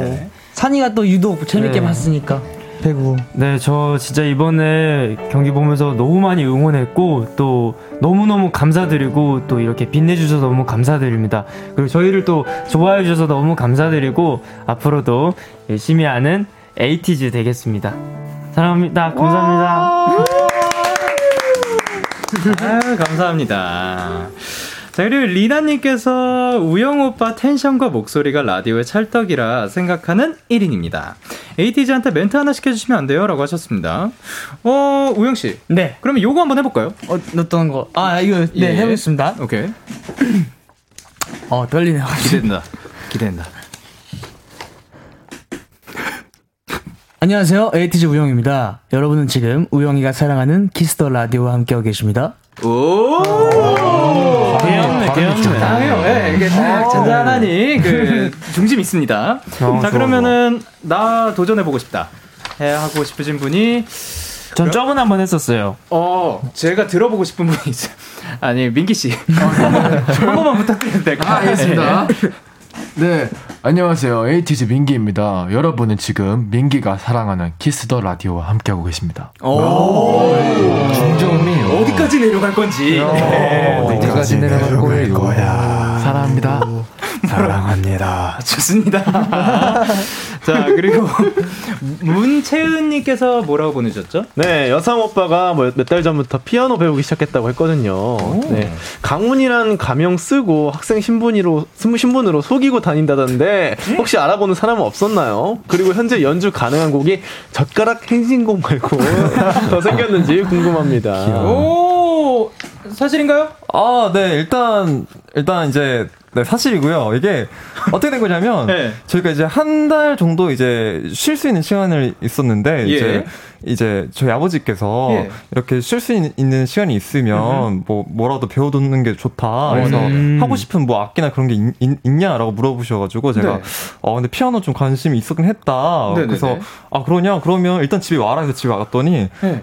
네. 산이가 또 유독 재밌게 네. 봤으니까. 배구. 네, 저 진짜 이번에 경기 보면서 너무 많이 응원했고 또 너무너무 감사드리고 또 이렇게 빛내 주셔서 너무 감사드립니다. 그리고 저희를 또 좋아해 주셔서 너무 감사드리고 앞으로도 열심히 하는 에이티즈 되겠습니다. 사랑합니다. 감사합니다. 아, 감사합니다. 자, 그리고 리나님께서 우영 오빠 텐션과 목소리가 라디오의 찰떡이라 생각하는 1인입니다. 에이티즈한테 멘트 하나 시켜주시면 안 돼요? 라고 하셨습니다. 어, 우영씨. 네. 그러면 요거 한번 해볼까요? 어, 어떤 거? 아, 이거, 네, 예. 해보겠습니다. 오케이. 어, 떨리네요. 기대된다. 기대된다. 안녕하세요. 에이티즈 우영입니다. 여러분은 지금 우영이가 사랑하는 Kiss the Radio와 함께하고 계십니다. 오! 귀 귀엽네. 적당해요. 예, 이게 딱 잔잔하니 그 중심 있습니다. 어, 자, 그러면은 나 도전해 보고 싶다. 해 하고 싶으신 분이 전 저번에 한번 했었어요. 어, 제가 들어보고 싶은 분이 있어요. 아니, 민기 씨. 한 번만 부탁드려도 될까요? 아, 알겠습니다. 네, 안녕하세요. 에이티즈 민기입니다. 여러분은 지금 민기가 사랑하는 Kiss the Radio와 함께하고 계십니다. 오, 중저음이 어디까지 내려갈 건지. 네. 어디까지 내려갈 거야. 사랑합니다. 사랑합니다. 좋습니다. 자, 그리고 문채은님께서 뭐라고 보내셨죠? 네, 여상 오빠가 뭐몇달 전부터 피아노 배우기 시작했다고 했거든요. 네. 강훈이란 가명 쓰고 학생 신분으로, 신분으로 속이고 다닌다던데 혹시 알아보는 사람은 없었나요? 그리고 현재 연주 가능한 곡이 젓가락 행진곡 말고 더 생겼는지 궁금합니다. 오, 사실인가요? 아, 네, 일단, 일단 이제 네, 사실이고요. 이게 어떻게 된 거냐면 네. 저희가 이제 한 달 정도 이제 쉴 수 있는 시간을 있었는데 예. 이제 이제 저희 아버지께서 예. 이렇게 쉴 수 있는 시간이 있으면 음. 뭐 뭐라도 배워두는 게 좋다. 그래서 음. 하고 싶은 뭐 악기나 그런 게 있, 냐 라고 물어보셔가지고 제가 네. 어 근데 피아노 좀 관심이 있었긴 했다. 네네네. 그래서 아 그러냐 그러면 일단 집에 와라 해서 집에 왔더니 네.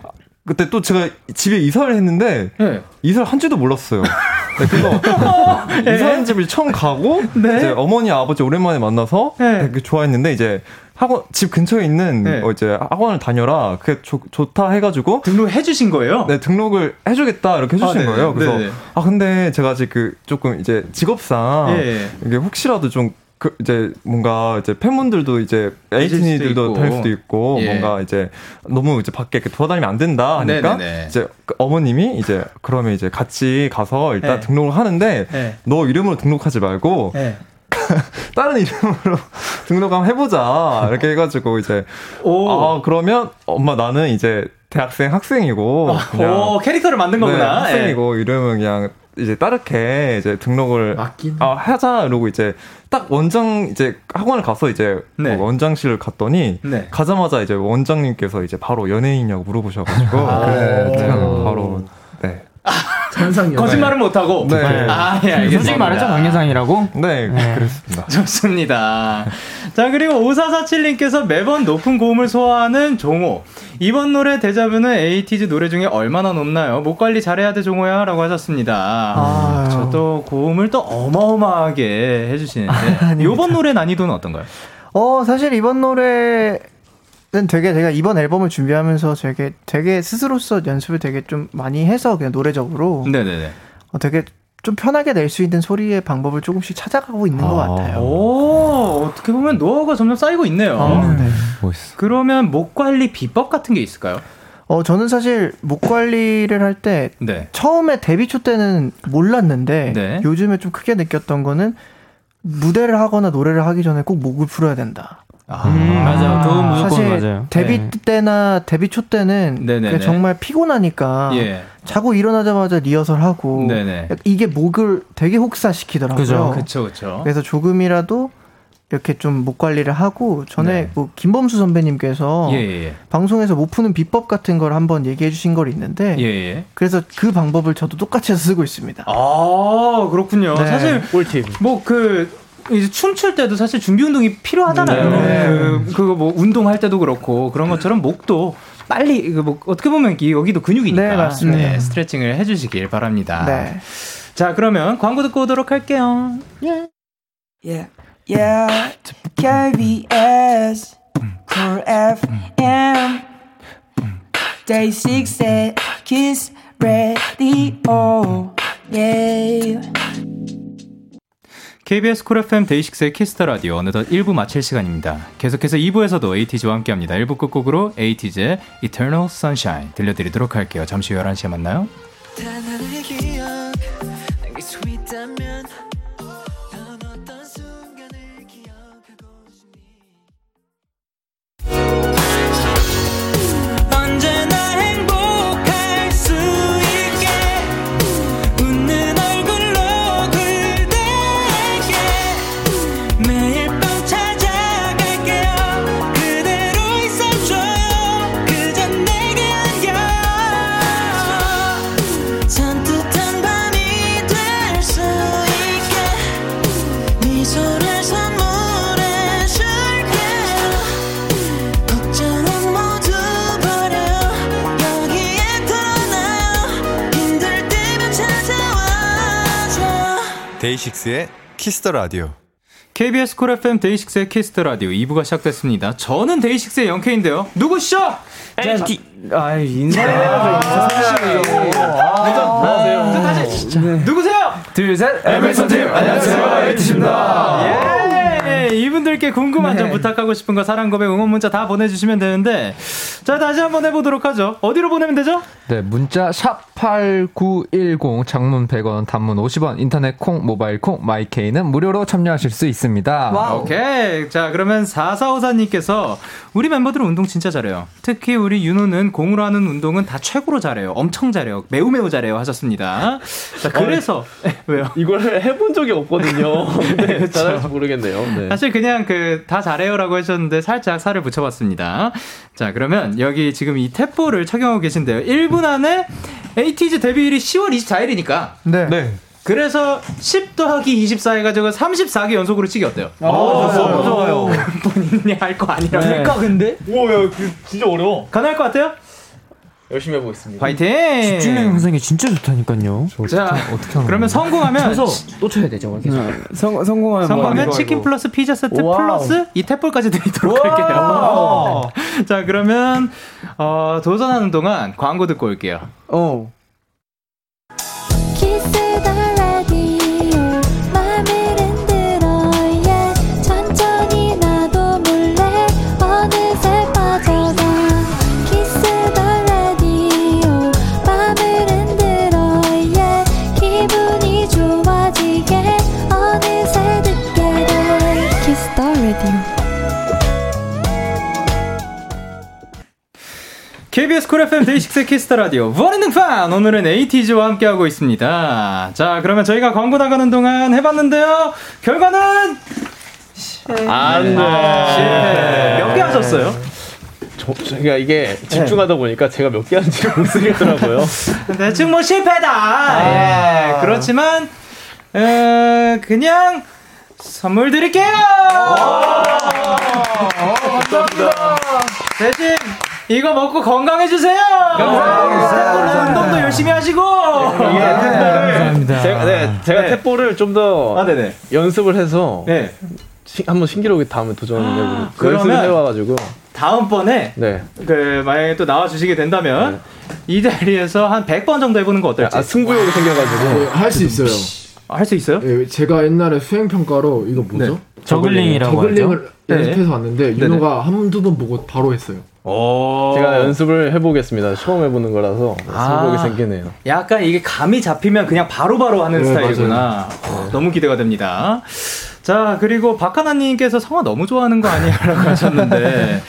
그때 또 제가 집에 이사를 했는데 네. 이사를 한 줄도 몰랐어요. 네, 그래서 네. 이사한 집을 처음 가고 네. 이제 어머니 아버지 오랜만에 만나서 네. 되게 좋아했는데 이제 학원 집 근처에 있는 네. 어 이제 학원을 다녀라 그게 조, 좋다 해가지고 등록해 주신 거예요? 네 등록을 해주겠다 이렇게 해주신 아, 거예요. 그래서 네네. 아 근데 제가 아직 그 조금 이제 직업상 예. 이게 혹시라도 좀 그 이제 뭔가 이제 팬분들도 이제 에이티니들도 될 수도 있고 예. 뭔가 이제 너무 이제 밖에 돌아다니면 안 된다 하니까 네네네. 이제 그 어머님이 이제 그러면 이제 같이 가서 일단 네. 등록을 하는데 네. 너 이름으로 등록하지 말고 네. 다른 이름으로 등록 한번 해보자 이렇게 해가지고 이제 오. 아 그러면 엄마 나는 이제 대학생 학생이고 아, 오, 캐릭터를 만든 거구나 네, 학생이고 예. 이름은 그냥 이제 따르게 이제 등록을 아, 하자 이러고 이제 딱 원장 이제 학원을 가서 이제 네. 뭐 원장실을 갔더니 네. 가자마자 이제 원장님께서 이제 바로 연예인이냐고 물어보셔가지고 아, 네, 바로 네. 전상 거짓말을 못 하고. 네. 아, 예, 알겠습니다. 솔직히 말했죠, 강예상이라고? 네, 네, 그렇습니다. 좋습니다. 자, 그리고 5447님께서 매번 높은 고음을 소화하는 종호. 이번 노래 대자뷰는 에이티즈 노래 중에 얼마나 높나요? 목 관리 잘해야 돼, 종호야. 라고 하셨습니다. 아, 저도 고음을 또 어마어마하게 해주시는데. 아, 이번 노래 난이도는 어떤가요? 어, 사실 이번 노래 는 되게 제가 이번 앨범을 준비하면서 되게 되게 스스로서 연습을 되게 좀 많이 해서 그냥 노래적으로 네네네 어, 되게 좀 편하게 낼 수 있는 소리의 방법을 조금씩 찾아가고 있는 아. 것 같아요. 오, 어떻게 보면 노하우가 점점 쌓이고 있네요. 아, 네. 멋있어. 그러면 목 관리 비법 같은 게 있을까요? 어, 저는 사실 목 관리를 할때 네. 처음에 데뷔 초 때는 몰랐는데 네. 요즘에 좀 크게 느꼈던 거는 무대를 하거나 노래를 하기 전에 꼭 목을 풀어야 된다. 아, 음, 맞아요. 그건 무조건 사실 맞아요. 데뷔 네. 때나 데뷔 초 때는 정말 피곤하니까 예. 자고 일어나자마자 리허설 하고 이게 목을 되게 혹사시키더라고요. 그죠, 그죠. 그래서 조금이라도 이렇게 좀 목 관리를 하고 전에 네. 뭐 김범수 선배님께서 예, 예, 예. 방송에서 못 푸는 비법 같은 걸 한번 얘기해 주신 걸 있는데 예, 예. 그래서 그 방법을 저도 똑같이 해서 쓰고 있습니다. 아 그렇군요. 네. 사실 꿀팁. 뭐 그 이제 춤출 때도 사실 준비 운동이 필요하잖아요. 네. 그, 그거 뭐 운동할 때도 그렇고 그런 것처럼 목도 빨리 뭐 어떻게 보면 여기도 근육이니까 네, 맞습니다. 네, 스트레칭을 해주시길 바랍니다. 네. 자 그러면 광고 듣고 오도록 할게요. Yeah, yeah, yeah. KBS, Cool FM, Day 6의 Kiss Radio. Yeah. KBS Cool FM 데이식스의 Kiss the Radio 어느덧 1부 마칠 시간입니다. 계속해서 2부에서도 에이티즈와 함께합니다. 1부 끝곡으로 에이티즈의 Eternal Sunshine 들려드리도록 할게요. 잠시 후 11시에 만나요. 데이식스의 Kiss the Radio. KBS Cool FM 데이식스의 Kiss the Radio 2부가 시작됐습니다. 저는 데이식스의 영케인데요. 누구시죠? 에이, 아, 인사해야죠. 인사하세요. 누구세요? 둘, 셋. 에merson 팀. 안녕하세요. 에이티즈입니다. 예. 이분들께 궁금한 네. 점 부탁하고 싶은 거 사랑 고백 응원 문자 다 보내주시면 되는데 자 다시 한번 해보도록 하죠. 어디로 보내면 되죠? 네 문자 샵 #8910 장문 100원, 단문 50원, 인터넷 콩, 모바일 콩, My K는 무료로 참여하실 수 있습니다. 와우. 오케이 자 그러면 4454님께서 우리 멤버들은 운동 진짜 잘해요. 특히 우리 윤호는 공으로 하는 운동은 다 최고로 잘해요. 엄청 잘해요. 매우 매우 잘해요 하셨습니다. 자 그래서 어, 왜요? 이걸 해본 적이 없거든요. 네, 잘할지 모르겠네요. 네. 사실 그냥 그 다 잘해요라고 하셨는데 살짝 살을 붙여봤습니다. 자 그러면 여기 지금 이 tap ball을 착용하고 계신데요. 1분 안에 에이티즈 데뷔일이 10월 24일이니까. 네. 네. 그래서 10 더하기 24 해가지고 34개 연속으로 치기 어때요? 아, 너무 좋아요. 본인이 할 거 아니라. 네. 될까, 근데? 오, 야, 그 진짜 어려워. 가능할 것 같아요? 열심히 해보겠습니다. 화이팅! 집중력 향상이 진짜 좋다니까요. 자, 어떻게 그러면 성공하면 쳐서 또 쳐야 되죠. 계속. 네. 성, 성공하면 성공하면 뭐 치킨 플러스 피자 세트 와우. 플러스 이 탭볼까지 드리도록 할게요. 자, 그러면 어, 도전하는 동안 광고 듣고 올게요. 어. KBS Cool FM DAY6 Kiss the Radio fan 오늘은 ATEEZ와 함께하고 있습니다. 자 그러면 저희가 광고 나가는 동안 해봤는데요. 결과는 안돼 네. 몇개 하셨어요? 저, 그러니까 이게 집중하다 보니까 제가 몇 개 하는지 못 쓰겠더라고요. 대충 뭐 실패다. 아~ 예, 그렇지만 에, 그냥 선물 드릴게요. 감사합니다. 대신 이거 먹고 건강해주세요! 감사합니다. 운동도 열심히 하시고! 예, 감사합니다. 제가, 네, 제가 네. 탭볼을 좀 더 아, 연습을 해서 네. 시, 한번 신기록에 다음에 도전해보고 아, 그러면 해와가지고 다음번에 네. 그 만약에 또 나와주시게 된다면 네. 이 자리에서 한 100번 정도 해보는 거 어떨지? 아, 승부욕이 생겨가지고 네, 할수 있어요. 할 수 있어요? 네, 제가 옛날에 수행 평가로 이거 뭐죠? 네. 저글링이라고 저글링을 연습해서 왔는데 윤호가 한두 번 보고 바로 했어요. 제가 연습을 해보겠습니다. 처음 해보는 거라서 승부욕이 아, 생기네요. 약간 이게 감이 잡히면 그냥 바로바로 바로 하는 네, 스타일이구나. 어, 너무 기대가 됩니다. 자, 그리고 박하나님께서 성화 너무 좋아하는 거 아니야? 라고 하셨는데,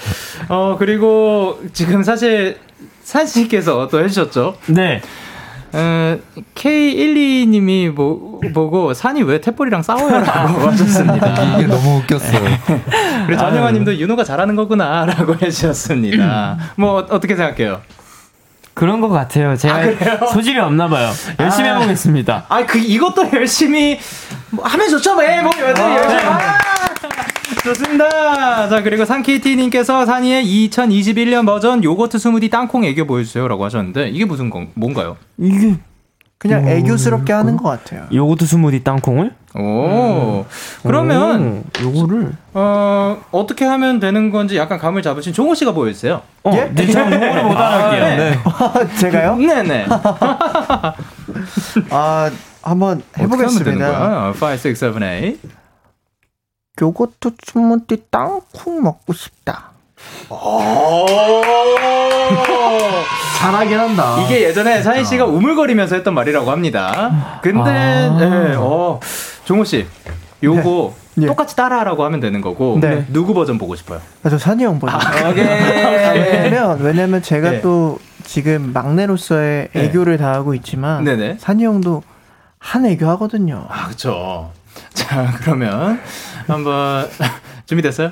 어, 그리고 지금 사실 산씨께서 또 해주셨죠? 네. 어, K12님이 보, 보고 산이 왜 탭볼이랑 싸워요라고 하셨습니다. 이게 너무 웃겼어요. 그리고 전영아님도 윤호가 잘하는 거구나라고 해주셨습니다. 뭐 어떻게 생각해요? 그런 것 같아요. 제가 아, 소질이 없나 봐요. 열심히 아, 해보겠습니다. 아, 그 이것도 열심히 뭐 하면 좋죠, 뭐, 뭐 열심히. 아, 좋습니다. 자, 그리고 상키티님께서 산이의 2021년 버전 요거트 스무디 땅콩 애교 보여주세요. 라고 하셨는데, 이게 무슨 건, 뭔가요? 이게 그냥 애교스럽게 하는 것 같아요. 요거트 스무디 땅콩을? 오. 음. 그러면 오, 요거를 어 어떻게 하면 되는 건지 약간 감을 잡으신 종호 씨가 보여주세요. 어, 예? 네, 제가 요거를 못 알아볼게요. 네. 네. 제가요? 네 네. 아 한번 해 보겠습니다. 5, 6, 7, 8. 요거트 스무디 땅콩 먹고 싶다. 잘하긴 한다. 이게 예전에 사인 씨가 우물거리면서 했던 말이라고 합니다. 근데 아~ 네, 어, 종호 씨, 요거 네. 똑같이 따라하라고 하면 되는 거고 네. 누구 버전 보고 싶어요? 아, 저 산이 형 버전. 아, 왜냐면 왜냐면 제가 네. 또 지금 막내로서의 네. 애교를 다하고 있지만 네네. 산이 형도 한 애교 하거든요. 아 그렇죠. 자 그러면 한번 준비됐어요?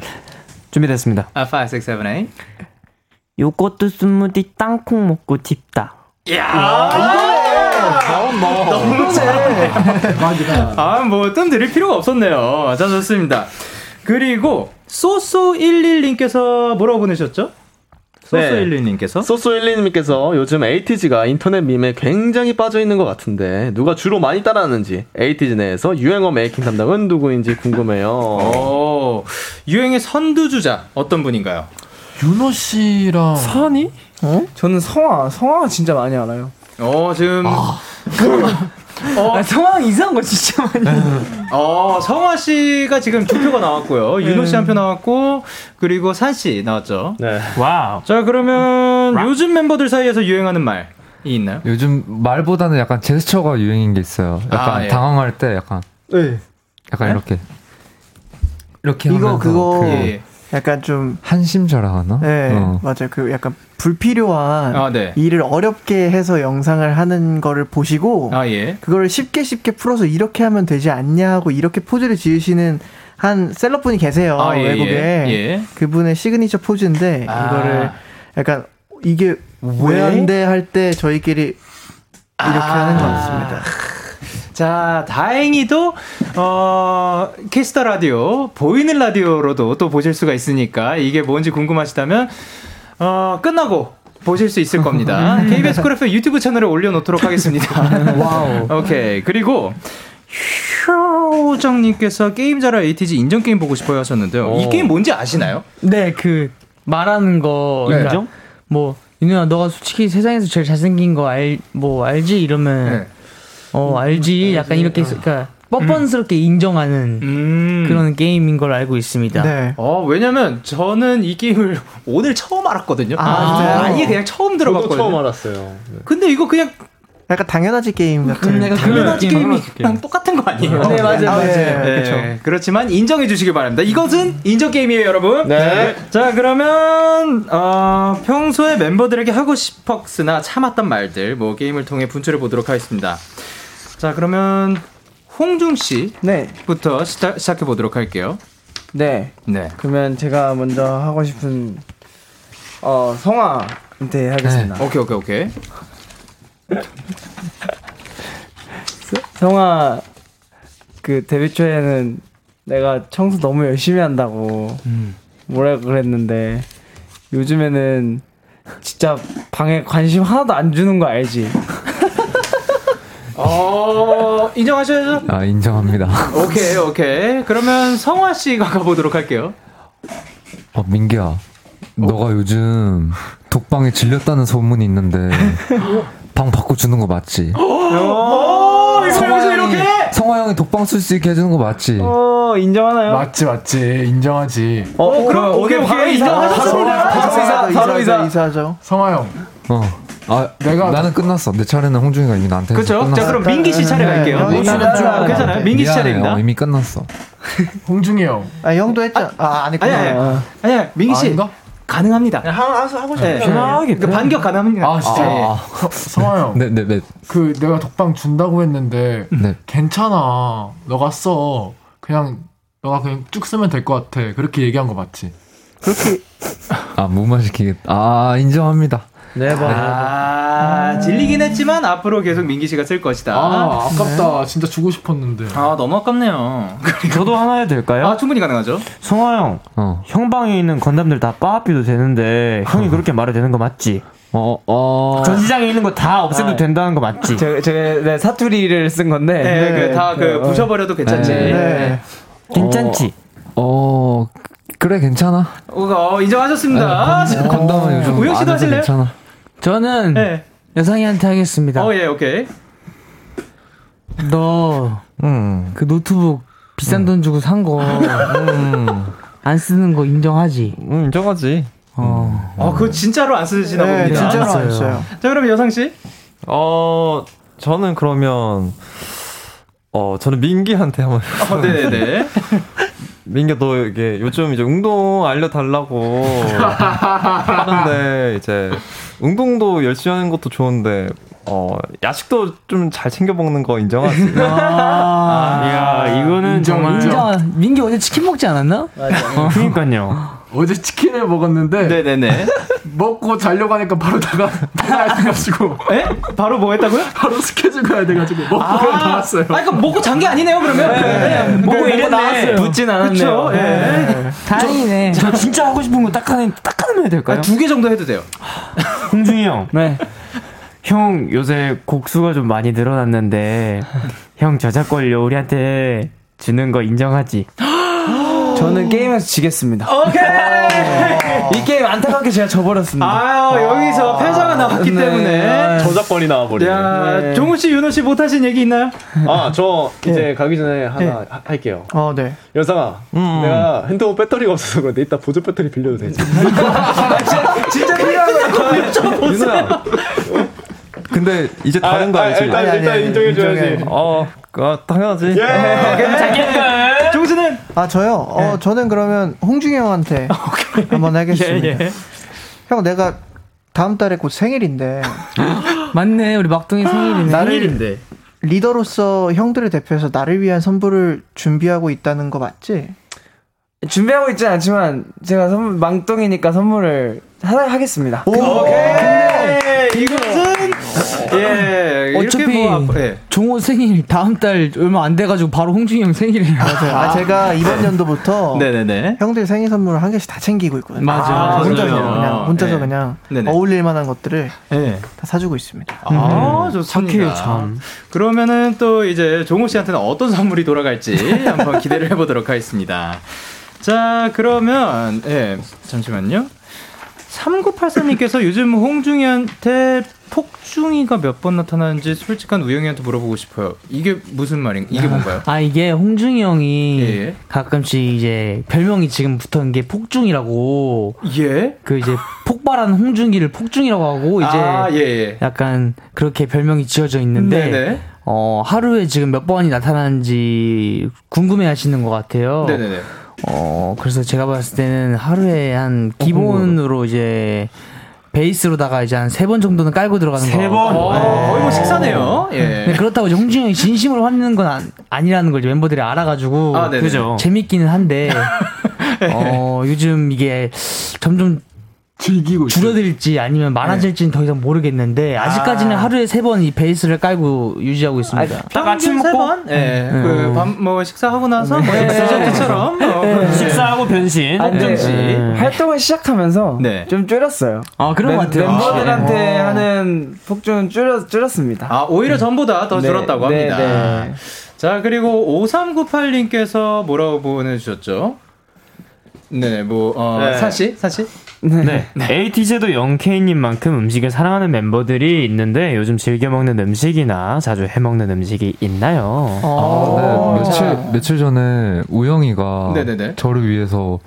준비됐습니다. 아, 5, 6, 7, 8. 요거트 스무디 땅콩 먹고 딥다. 이야, 이거네. 너무 잘해. 아, 뭐, 뜸 들일 필요가 없었네요. 자, 좋습니다. 그리고, 소소11님께서 뭐라고 보내셨죠? 소소11님께서? 네. 소소11님께서 요즘 ATEEZ가 인터넷 meme에 굉장히 빠져 있는 것 같은데 누가 주로 많이 따라하는지 에이티즈 내에서 유행어 making 담당은 누구인지 궁금해요. 오, 유행의 선두주자 어떤 분인가요? 윤호 씨랑 산이? 어? 저는 성화, 성화가 진짜 많이 알아요. 어, 지금 아. 어. 아, 성화 이상한 거 진짜 많이. 네. 어, 성화 씨가 지금 두 표가 나왔고요. 윤호 씨 한 표 나왔고, 그리고 산 씨 나왔죠. 네. Wow. 자, 그러면 와. 요즘 멤버들 사이에서 유행하는 말. 이 있나요? 요즘 말보다는 약간 제스처가 유행인 게 있어요. 약간 아, 예. 당황할 때 약간 네. 약간 네? 이렇게 이렇게 이거 그거 그, 예. 약간 좀 한심절하 하나? 네, 어. 맞아요. 그 약간 불필요한 아, 네. 일을 어렵게 해서 영상을 하는 거를 보시고 아, 예. 그걸 쉽게 쉽게 풀어서 이렇게 하면 되지 않냐 하고 이렇게 포즈를 지으시는 한 celeb분이 계세요 아, 예, 외국에 예, 예. 그분의 시그니처 포즈인데 아. 이거를 약간 이게 왜 안 돼 할 때 저희끼리 이렇게 하는 것 같습니다. 자, 다행히도, 어, Kiss the Radio, 보이는 라디오로도 또 보실 수가 있으니까 이게 뭔지 궁금하시다면, 어, 끝나고 보실 수 있을 겁니다. KBS Cool FM YouTube 채널에 올려놓도록 하겠습니다. Wow. 오케이. 그리고, 효정님께서 게임 잘할 에이티즈 인정 게임 보고 싶어요 하셨는데요. 오. 이 게임 뭔지 아시나요? 네, 그, 말하는 거. 네. 인정? 뭐, 윤호야, 너가 솔직히 세상에서 제일 잘생긴 거 알, 뭐, 알지? 이러면. 네. 어 알지 약간 이렇게 그러니까 뻔뻔스럽게 음. 인정하는 음. 그런 게임인 걸 알고 있습니다. 네. 어, 왜냐면 저는 이 게임을 오늘 처음 알았거든요. 아, 아 아예 그냥 처음 들어봤거든요. 처음 알았어요. 네. 근데 이거 그냥 약간 당연하지 게임 같은. 음, 당연하지 게임이랑 똑같은 거 아니에요? 네, 맞아요, 맞아요. 네, 네. 그렇죠. 그렇지만 인정해 주시기 바랍니다. 이것은 인정 게임이에요, 여러분. 네. 자, 그러면 uh, 평소에 멤버들에게 하고 싶었으나 참았던 말들, 뭐 게임을 통해 분출해 보도록 하겠습니다. 자, 그러면 홍중 씨부터 네. 시작, 시작해 보도록 할게요. 네. 네. 그러면 제가 먼저 하고 싶은 어, 성화한테 하겠습니다. 네. 오케이, 오케이, 오케이. 성화 그 데뷔 초에는 내가 청소 너무 열심히 한다고 음. 뭐라 그랬는데 요즘에는 진짜 방에 관심 하나도 안 주는 거 알지? 어, 인정하셔야죠? 아, 인정합니다. 오케이, 오케이. 그러면 성화 씨가 가보도록 할게요. 어, 민기야. 어? 너가 요즘 독방에 질렸다는 소문이 있는데 방 바꿔주는 거 맞지? 어, 성화 형이 이렇게? 성화 형이 독방 쓸 수 있게 해주는 거 맞지? 어, 인정하나요? 맞지, 맞지. 인정하지. 어, 어 그럼 오케이, 오케이. 인정하셨습니다. 바로 이사, 이사하죠. 성화 형. 어. 아, 내가 나는 끝났어. 내 차례는 홍중이가 이미 나한테 그렇죠. 자, 그럼 민기 씨 차례 갈게요. 네, 네, 네, 괜찮아요. 민기 씨 차례입니다. 어, 이미 끝났어. 홍중이 형. 아, 형도 했죠. 아, 안 했구나. 아니, 아니, 아니, 아니 민기 씨. 아, 가능합니다. 하고 하고 싶어요. 편하게. 그 반격 가능합니다. 아 진짜. 아, 아. 성화 형. 네네네. 네, 네. 그 내가 독방 준다고 했는데 네. 괜찮아. 너가 써. 그냥 너가 그냥 쭉 쓰면 될 것 같아. 그렇게 얘기한 거 맞지? 그렇게 아 무마시키겠다. 아 인정합니다. 네, 맞아요. 아, 질리긴 했지만 앞으로 계속 민기 씨가 쓸 것이다. 아, 아깝다. 네. 진짜 주고 싶었는데. 아, 너무 아깝네요. 저도 하나 해도 될까요? 아, 충분히 가능하죠. 성화 형, 어. 형 방에 있는 건담들 다 빠삐도 되는데 형이 그렇게 말해도 되는 거 맞지? 어, 어. 전시장에 있는 거 다 없애도 아, 된다는 거 맞지? 제가, 제가 네, 사투리를 쓴 건데. 네, 네, 그, 다 그, 그, 부셔버려도 괜찮지. 네. 네. 괜찮지? 어, 어, 그래, 괜찮아. 어, 인정하셨습니다. 네, 건, 건담은 요즘. 우영 씨도 하실래요? 괜찮아. 저는 네. 여상이한테 하겠습니다. 어, 예, 오케이. 너, 음. 그 노트북 비싼 음. 돈 주고 산 거, 음. 안 쓰는 거 인정하지? 음, 인정하지. 어. 어, 그거 진짜로 안 쓰시나 네, 봅니다. 진짜로 안 써요. 자, 그럼 여상 씨? 어, 저는 그러면 어, 저는 민기한테 한번. 어, 네네네. 민규 너 이게 요즘 이제 운동 알려달라고 하는데 이제 운동도 열심히 하는 것도 좋은데 어 야식도 좀 잘 챙겨 먹는 거 인정하지? 아, 야 이거는 인정, 정말 인정. 민규 어제 치킨 먹지 않았나? 맞아. 어, 그러니까요. 어제 치킨을 먹었는데 네네네 먹고 자려고 하니까 바로 나가 나가가지고 에? 바로 뭐 했다고요? 바로 스케줄 가야 돼가지고 먹고 아, 나왔어요. 아 그러니까 먹고 잔 게 아니네요 그러면. 네, 네. 네. 먹고 이랬네. 나왔어요. 붙진 않았네요. 네. 네. 다행이네. 저, 저, 진짜 하고 싶은 거 딱 하나 딱 하나만 해도 될까요? 아, 두개 정도 해도 돼요. 홍중이 형. 네. 형 요새 곡수가 좀 많이 늘어났는데 형 저작권료 우리한테 주는 거 인정하지? 저는 게임에서 지겠습니다. 오케이. 이 게임 안타깝게 제가 져버렸습니다. 아유 여기서 패자가 나왔기 네. 때문에 저작권이 나와버리네. 야 네. 종우 씨, 윤호 씨 못하신 얘기 있나요? 아 저 이제 네. 가기 전에 하나 네. 하, 할게요. 어 네. 연상아, 음, 음. 내가 핸드폰 배터리가 없어서 그런데 이따 보조 배터리 빌려도 되지? 진짜 필요한 거야. 윤호야. 근데 이제 다른 아, 거 알지? 아, 일단, 일단 인정해줘야지. 어, 그, 당연하지. 예. 어, 종수는? 아, 저요? 어, 네. 저는 그러면 홍중이 형한테 한번 하겠습니다. 예, 예. 형, 내가 다음 달에 곧 생일인데. 맞네, 우리 막둥이 생일이네. 생일인데. 리더로서 형들을 대표해서 나를 위한 선물을 준비하고 있다는 거 맞지? 준비하고 있지 않지만 제가 선물 망똥이니까 선물을 하나 하겠습니다. 오, 오케이. 이것은 예 어차피 뭐, 예. 종호 생일 다음 달 얼마 안 돼가지고 바로 홍준이 형 생일이에요. 맞아요. 아, 제가 이번 연도부터 네네네. 형들 생일 선물을 한 개씩 다 챙기고 있거든요. 맞아. 아, 혼자서 그냥 혼자서 네. 그냥 네네. 어울릴 만한 것들을 네. 다 사주고 있습니다. 아 음. 좋습니다. 참. 그러면은 또 이제 종호 씨한테는 어떤 선물이 돌아갈지 한번 기대를 해보도록 하겠습니다. 자, 그러면, 예, 잠시만요. 3983님께서 요즘 홍중이한테 폭중이가 몇 번 나타나는지 솔직한 우영이한테 물어보고 싶어요. 이게 무슨 말인? 이게 뭔가요? 아 이게 홍중이 형이 예, 예. 가끔씩 이제 별명이 지금 붙은 게 폭중이라고. 예. 그 이제 폭발하는 홍중이를 폭중이라고 하고 이제 아, 예, 예. 약간 그렇게 별명이 지어져 있는데. 네네. 어 하루에 지금 몇 번이 나타나는지 궁금해하시는 것 같아요. 네네네. 어, 그래서 제가 봤을 때는 하루에 한 기본으로 이제 베이스로다가 이제 한 세 번 정도는 깔고 들어가는 거. 세 번? 어, 네. 거의 뭐 식사네요. 예. 그렇다고 홍진이 형이 진심으로 화내는 건 아, 니라는걸 멤버들이 알아가지고. 아, 그죠. 재밌기는 한데, 어, 요즘 이게 점점 즐기고 줄어들지 아니면 많아질지는 네. 더 이상 모르겠는데 아직까지는 아. 하루에 세 번 이 베이스를 깔고 유지하고 있습니다. 아, 딱 아침 먹고 번? 예. 네. 그밥뭐 식사하고 나서 뭐 네. 디저트처럼 뭐 네. 식사하고 변신. 안정씨 네. 활동을 시작하면서 네. 좀 줄였어요. 아 그런 것 같아요. 멤버들한테 아, 하는 폭주는 줄였 줄였습니다. 아 오히려 전보다 더 줄었다고 합니다. 자 그리고 5398님께서 뭐라고 보내주셨죠? 네, 뭐, 어, 네. 사실? 사실? 네. 네. 에이티즈도 영케이님만큼 음식을 사랑하는 멤버들이 있는데 요즘 즐겨 먹는 음식이나 자주 해 먹는 음식이 있나요? 아, 네, 며칠 며칠 전에 우영이가 네네네. 저를 위해서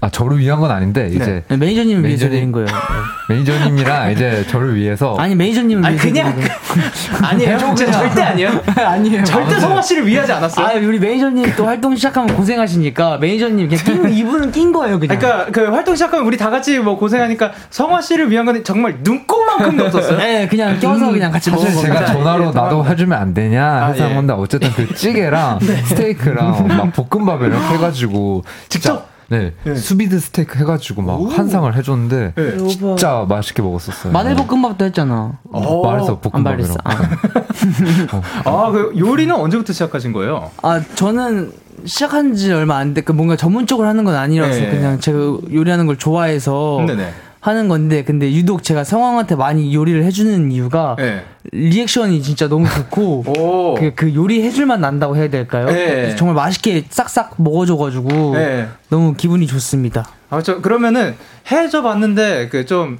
아 저를 위한 건 아닌데 네. 이제 네. 매니저님을 위해서 드린 거예요. 매니저님이랑 이제 저를 위해서 아니 매니저님을 아니, 그냥 아니에요. 절대 아니에요. 아니에요. 절대 성화 씨를 위하지 않았어요. 아 우리 매니저님 또 활동 시작하면 고생하시니까 매니저님 그냥 낀 이분은 낀 거예요 그냥. 그러니까 그 활동 시작하면 우리 다 같이 뭐 고생하니까 성화 씨를 위한 건 정말 눈꼽만큼도 없었어요. 네 그냥 껴서 음, 그냥 같이 먹은 거. 제가 전화로 나도 해주면 안 되냐 해서 아, 예. 어쨌든 그 찌개랑 네. 스테이크랑 막 볶음밥 이렇게 해가지고 직접 네, 네. 수비드 스테이크 해가지고 막 한 상을 해줬는데 네. 진짜 맛있게 먹었었어요. 마늘볶음밥도 했잖아. 어, 말해서 볶음밥이라고. 아, 아, 그 요리는 언제부터 시작하신 거예요? 아, 저는 시작한 지 얼마 안 됐고 뭔가 전문적으로 하는 건 아니라서 네. 그냥 제가 요리하는 걸 좋아해서 네네. 하는 건데 근데 유독 제가 성황한테 많이 요리를 해주는 이유가 네. 리액션이 진짜 너무 좋고 그, 그 요리 해줄만 난다고 해야 될까요? 네. 정말 맛있게 싹싹 먹어줘가지고 네. 너무 기분이 좋습니다. 아, 저 그러면은 해줘 봤는데 그 좀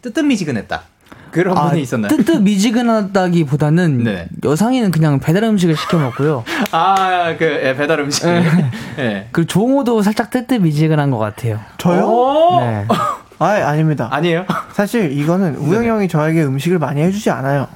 뜨뜻미지근했다. 그런 아, 분이 있었나요? 뜨뜻미지근하다기보다는 네. 여상이는 그냥 배달 음식을 시켜 먹고요. 아, 그 예, 배달 음식. 네. 네. 그 종호도 살짝 뜨뜻미지근한 것 같아요. 저요? 네. 아, 아닙니다. 아니에요? 사실 이거는 우영 형이 저에게 음식을 많이 해주지 않아요.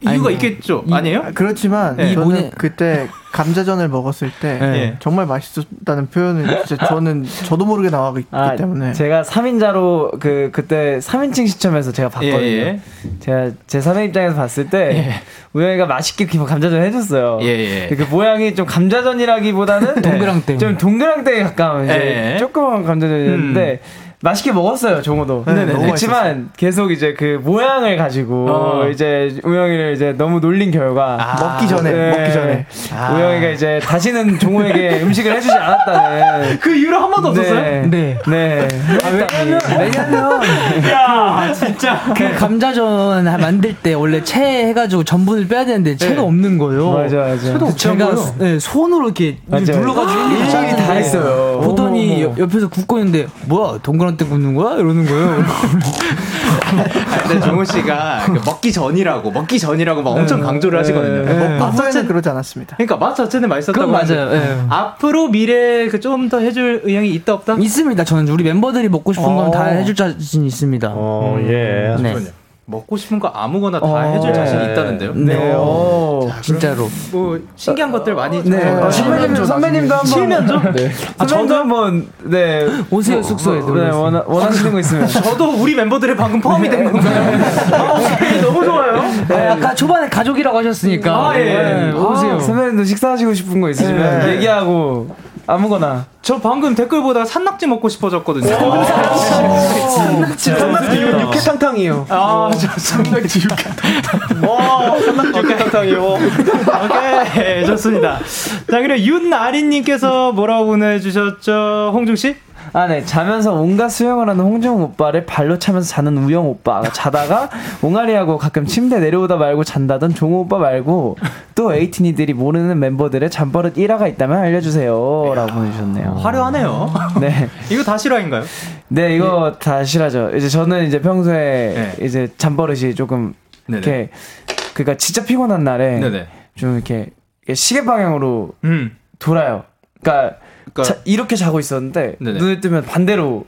이유가 아니, 있겠죠. 이, 아니에요? 그렇지만 네. 저는 그때 감자전을 먹었을 때 네. 정말 맛있었다는 표현은 진짜 저는 저도 모르게 나와기 아, 때문에 제가 3인자로 그 그때 3인칭 시점에서 제가 봤거든요. 예, 예. 제가 제 3의 입장에서 봤을 때 예. 우영이가 맛있게 감자전 해줬어요. 예, 예. 그 모양이 좀 감자전이라기보다는 동그랑땡 좀 동그랑땡에 가까운 이제 예. 조그만 감자전이었는데 음. 맛있게 먹었어요, 종호도. 네, 네, 그렇지만 계속 이제 그 모양을 가지고 어. 이제 우영이를 이제 너무 놀린 결과 아, 먹기 전에 네, 먹기 전에 아. 우영이가 이제 다시는 종호에게 음식을 해주지 않았다는 그 이유로 한 번도 없었어요? 네, 네. 네. 아, 왜냐면 왜냐면 야 진짜 그 감자전 만들 때 원래 채 해가지고 전분을 빼야 되는데 채가 네. 없는 거예요. 맞아 맞아. 채도 제가 네, 손으로 이렇게 눌러가지고 일일이 다 했어요. 보더니 옆에서 굽고 있는데 뭐야 동그란 저한테 묻는 거야? 이러는 거예요. 근데 정우 씨가 그 먹기 전이라고 먹기 전이라고 막 엄청 네. 강조를 하시거든요. 네. 뭐, 맛 자체는 그러지 않았습니다. 그러니까 맛 자체는 맛있었다고 맞아요. 네. 앞으로 미래에 그좀 더 해줄 의향이 있다 없다? 있습니다. 저는 우리 멤버들이 먹고 싶은 건 다 해줄 자신 있습니다. 어, 예. 네. 먹고 싶은 거 아무거나 다 어, 해줄 자신이 있다는데요. 네, 네. 오, 자, 진짜로. 뭐 신기한 어, 것들 많이. 네. 어, 선배님 선배님도 한번. 실면조. 네. 아, 저도 한번 네 오세요 뭐, 숙소에. 뭐, 네 원하, 원하시는 거 있으면. 저도 우리 멤버들의 방금 포함이 된 건가요? 아, 너무 좋아요. 네. 아까 초반에 가족이라고 하셨으니까. 아, 예. 네, 오세요. 아, 선배님도 식사하시고 싶은 거 있으시면 네. 얘기하고. 아무거나. 저 방금 댓글 보다가 산낙지 먹고 싶어졌거든요. 산낙지. 산낙지 육회탕탕이요. 아, 저 산낙지 육회탕탕. 와, 산낙지 육회탕탕이요. 오케이, 좋습니다. 자, 그리고 윤아린님께서 뭐라고 보내주셨죠? 홍중씨? 아, 네. 자면서 온갖 수영을 하는 홍정 오빠를 발로 차면서 자는 우영 오빠. 자다가 옹알이하고 가끔 침대 내려오다 말고 잔다던 종호 오빠 말고 또 에이티니들이 모르는 멤버들의 잠버릇 1화가 있다면 알려주세요. 라고 보내주셨네요. 화려하네요. 네. 이거 다 실화인가요? 네, 이거 네. 다 실화죠. 이제 저는 이제 평소에 네. 이제 잠버릇이 조금 네네. 이렇게 그니까 진짜 피곤한 날에 네네. 좀 이렇게 시계 방향으로 음. 돌아요. 그러니까 그러니까 자, 이렇게 자고 있었는데 네네. 눈을 뜨면 반대로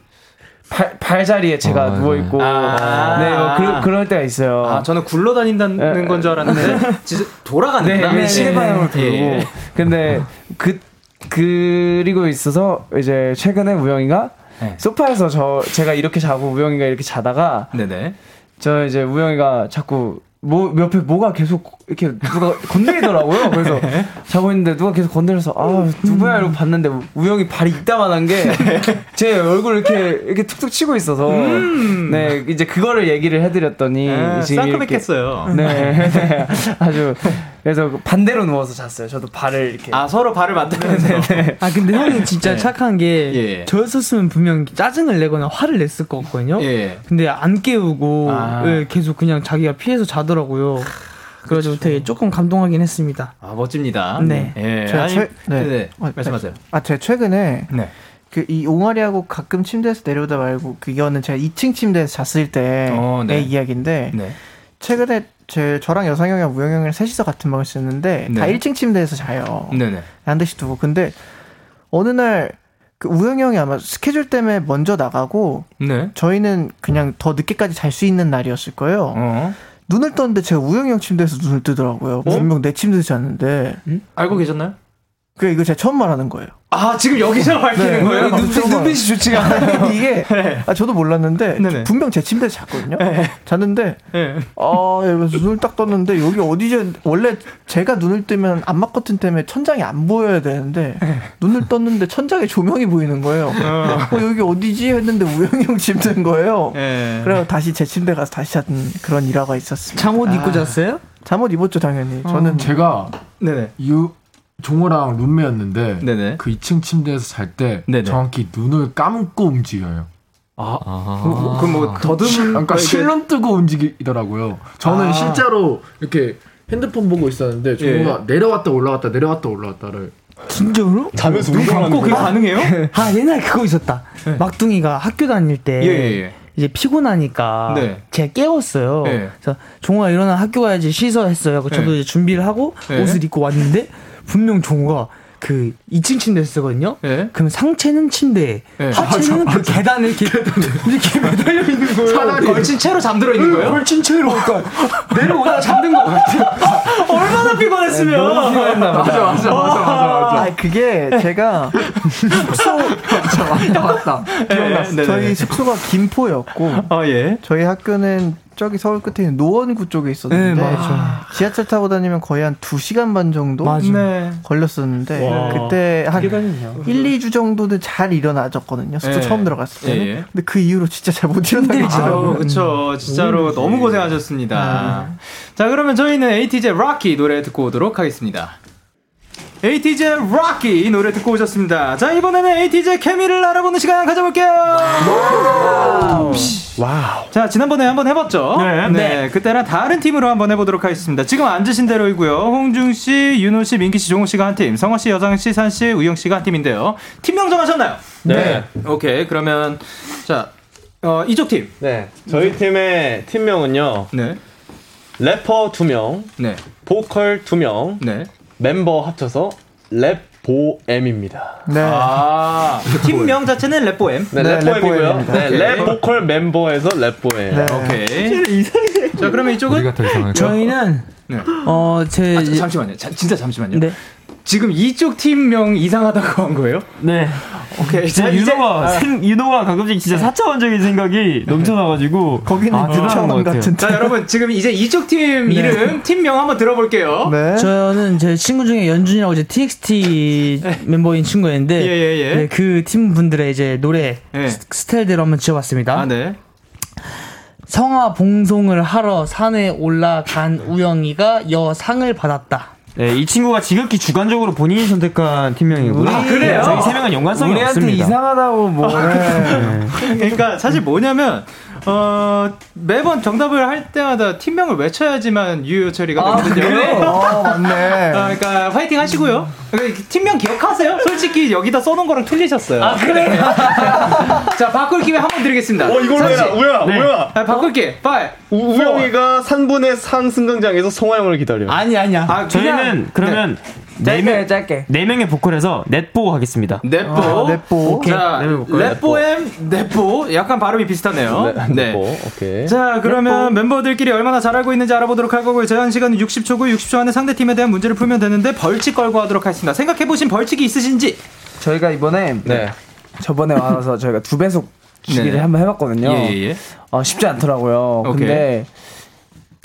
발, 발 자리에 제가 어, 누워 있고 아~ 네, 뭐 그러, 그럴 때가 있어요. 아, 저는 굴러다닌다는 건 줄 알았는데 진짜 돌아가는구나. 네, 네, 시계 방향으로 돌고. 예. 근데 그 그리고 있어서 이제 최근에 우영이가 네. 소파에서 저 제가 이렇게 자고 우영이가 이렇게 자다가 네네. 저 이제 우영이가 자꾸 뭐 옆에 뭐가 계속 이렇게 누가 건드리더라고요. 그래서 네. 자고 있는데 누가 계속 건드려서 아 누구야 이러고 봤는데 우영이 발이 이따만한 게 제 얼굴 이렇게 이렇게 툭툭 치고 있어서 음~ 네 이제 그거를 얘기를 해드렸더니 아, 쌍큼했겠어요. 네, 네 아주 그래서 반대로 누워서 잤어요. 저도 발을 이렇게 아 서로 발을 맞대면서 네, 네. 아 근데 형이 진짜 네. 착한 게 예. 저였었으면 분명 짜증을 내거나 화를 냈을 것 같거든요. 예. 근데 안 깨우고 아. 예, 계속 그냥 자기가 피해서 자더 라고요. 그래서 되게 조금 감동하긴 했습니다. 아 멋집니다. 네. 예. 제가 최, 네. 네. 어, 말씀하세요. 아 제가 최근에 네. 그이 옹알이하고 가끔 침대에서 내려오다 말고 그거는 제가 2층 침대에서 잤을 때의 어, 네. 이야기인데 네. 최근에 제 저랑 여상 형이랑 우영 형이랑 셋이서 같은 방을 쓰는데 네. 다 1층 침대에서 자요. 네네. 한 대씩 두고 근데 어느 날 그 우영 형이 아마 스케줄 때문에 먼저 나가고 네. 저희는 그냥 더 늦게까지 잘 수 있는 날이었을 거예요. 어. 눈을 떴는데 제가 우영이 형 침대에서 눈을 뜨더라고요. 어? 분명 내 침대에서 잤는데. 음? 알고 계셨나요? 그 이거 제가 처음 말하는 거예요. 아 지금 여기서 밝히는 네, 거예요? 눈빛, 눈빛이 좋지가 않아요. 이게 아, 저도 몰랐는데 네네. 분명 제 침대에서 잤거든요. 네. 잤는데 네. 아 이러면서 눈을 딱 떴는데 여기 어디지 원래 제가 눈을 뜨면 암막 커튼 때문에 천장이 안 보여야 되는데 네. 눈을 떴는데 천장에 조명이 보이는 거예요. 어. 어, 여기 어디지 했는데 우영이 형 침대인 거예요. 네. 그래서 다시 제 침대 가서 다시 잤던 그런 일화가 있었습니다. 잠옷 입고 아. 잤어요? 잠옷 입었죠 당연히. 저는 제가 네네. 유 종호랑 룸메였는데 네네. 그 2층 침대에서 잘 때 정확히 눈을 감고 움직여요. 아, 아. 그럼 뭐 더듬은 그러니까 실눈 뜨고 움직이더라고요. 저는 아. 실제로 이렇게 핸드폰 보고 있었는데 종호가 예. 내려왔다 올라갔다 내려왔다 올라갔다를 진짜로? 자면서 눈 감고 그게 가능해요? 아 옛날 그거 있었다. 네. 막둥이가 학교 다닐 때 예, 예, 예. 이제 피곤하니까 네. 제가 깨웠어요. 네. 그래서 종호가 일어나 학교 가야지 씻어 했어요. 저도 네. 이제 준비를 하고 네. 옷을 입고 왔는데 분명 종호가 그 2층 침대에 쓰거든요. 네. 그럼 상체는 침대에, 네. 하체는 맞아, 그 맞아. 계단을 이렇게, 이렇게 매달려 있는 거예요. 사람이 걸친 채로 잠들어 있는 거예요? 걸친 채로. 그러니까 내려오다 잠든 거 같아요. 얼마나 피곤했으면. 너무 피곤했나 맞아, 맞아, 맞아, 맞아, 맞아. 아, 그게 제가 숙소 맞아, 맞다, 맞다. 기억났어. 네, 저희 숙소가 김포였고, 아, 예. 저희 학교는 저기 서울 끝에 있는 노원구 쪽에 있었는데 네, 지하철 타고 다니면 거의 한 2시간 반 정도 네. 걸렸었는데 와. 그때 한 1, 2주 정도는 잘 일어나졌거든요. 숙소 네. 처음 들어갔을 때는. 예. 근데 그 이후로 진짜 잘 못 일어나겠더라고요. 그렇죠. 진짜로 음. 너무 고생하셨습니다. 네. 자, 그러면 저희는 ATEEZ의 ROCKY 노래 듣고 오도록 하겠습니다. ATEEZ의 ROCKY 노래 듣고 오셨습니다. 자, 이번에는 ATEEZ의 케미를 알아보는 시간 가져볼게요. Wow. Wow. 자, 지난번에 한번 해봤죠? 네. 네. 네. 그때랑 다른 팀으로 한번 해보도록 하겠습니다. 지금 앉으신 대로이고요. 홍중 씨, 윤호 씨, 민기 씨, 종호 씨가 한 팀, 성화 씨, 여상 씨, 산 씨, 우영 씨가 한 팀인데요. 팀명 정하셨나요? 네. 네. 오케이. 그러면, 자, 어, 이쪽 팀. 네. 저희 팀의 팀명은요. 네. 래퍼 2명. 네. 보컬 2명. 네. 멤버 합쳐서 랩 보엠입니다. 네. 아, 그 팀명 자체는 랩보엠. 네, 네 랩보엠이고요. 네, 랩 보컬 멤버에서 랩보엠. 네. 오케이. 자, 그러면 이쪽은 우리가 더 이상할까? 저희는 네. 어, 제 아, 잠시만요. 자, 진짜 잠시만요. 네. 지금 이쪽 팀명 이상하다고 한 거예요? 네. 오케이. 진짜 유노가 아. 유노가 가끔씩 진짜 사차원적인 생각이 넘쳐나가지고 거기는 아, 것 같은. 자 여러분 지금 이제 이쪽 팀 네. 이름 팀명 한번 들어볼게요. 네. 저는 제 친구 중에 연준이라고 이제 TXT 네. 멤버인 친구였는데 예, 예, 예. 네, 그팀 분들의 이제 노래 예. 스타일대로 한번 지어봤습니다. 아 네. 성화 봉송을 하러 산에 올라간 우영이가 여상을 받았다. 네, 이 친구가 지극히 주관적으로 본인이 선택한 팀명이고요. 아, 그래요? 저희 세 명은 연관성이 우리한테 없습니다. 이상하다고 뭐. 네. 그러니까 사실 뭐냐면 어, 매번 정답을 할 때마다 팀명을 외쳐야지만 유효 처리가 아, 되거든요. 아, 맞네. 어, 그러니까 파이팅 하시고요. 그러니까 팀명 기억하세요? 솔직히 여기다 써놓은 거랑 틀리셨어요. 아, 그래? 자, 바꿀 기회 한 번 드리겠습니다. 어, 이걸로 해라. 우야, 네. 우야. 아, 바꿀게. 빨. 우영이가 3분의 산 승강장에서 송하영을 기다려. 아니, 아니야. 아, 저희는 그러면 네. 네 명, 짧게. 네 명의 보컬에서 넷보 하겠습니다. 넷보. 아, 넷보. 오케이. 자, 넷보엠 넷보. 약간 발음이 비슷하네요. 네. 네. 넷보. 오케이. 자, 그러면 넷보. 멤버들끼리 얼마나 잘 알고 있는지 알아보도록 할 거고요. 제한 시간은 60초고 60초 안에 상대 팀에 대한 문제를 풀면 되는데 벌칙 걸고 하도록 하겠습니다. 생각해 보신 벌칙이 있으신지? 저희가 이번에 네. 저번에 와서 저희가 두 배속 주기를 네. 한번 해봤거든요. 예, 예, 예. 어, 쉽지 않더라고요. 오케이. 근데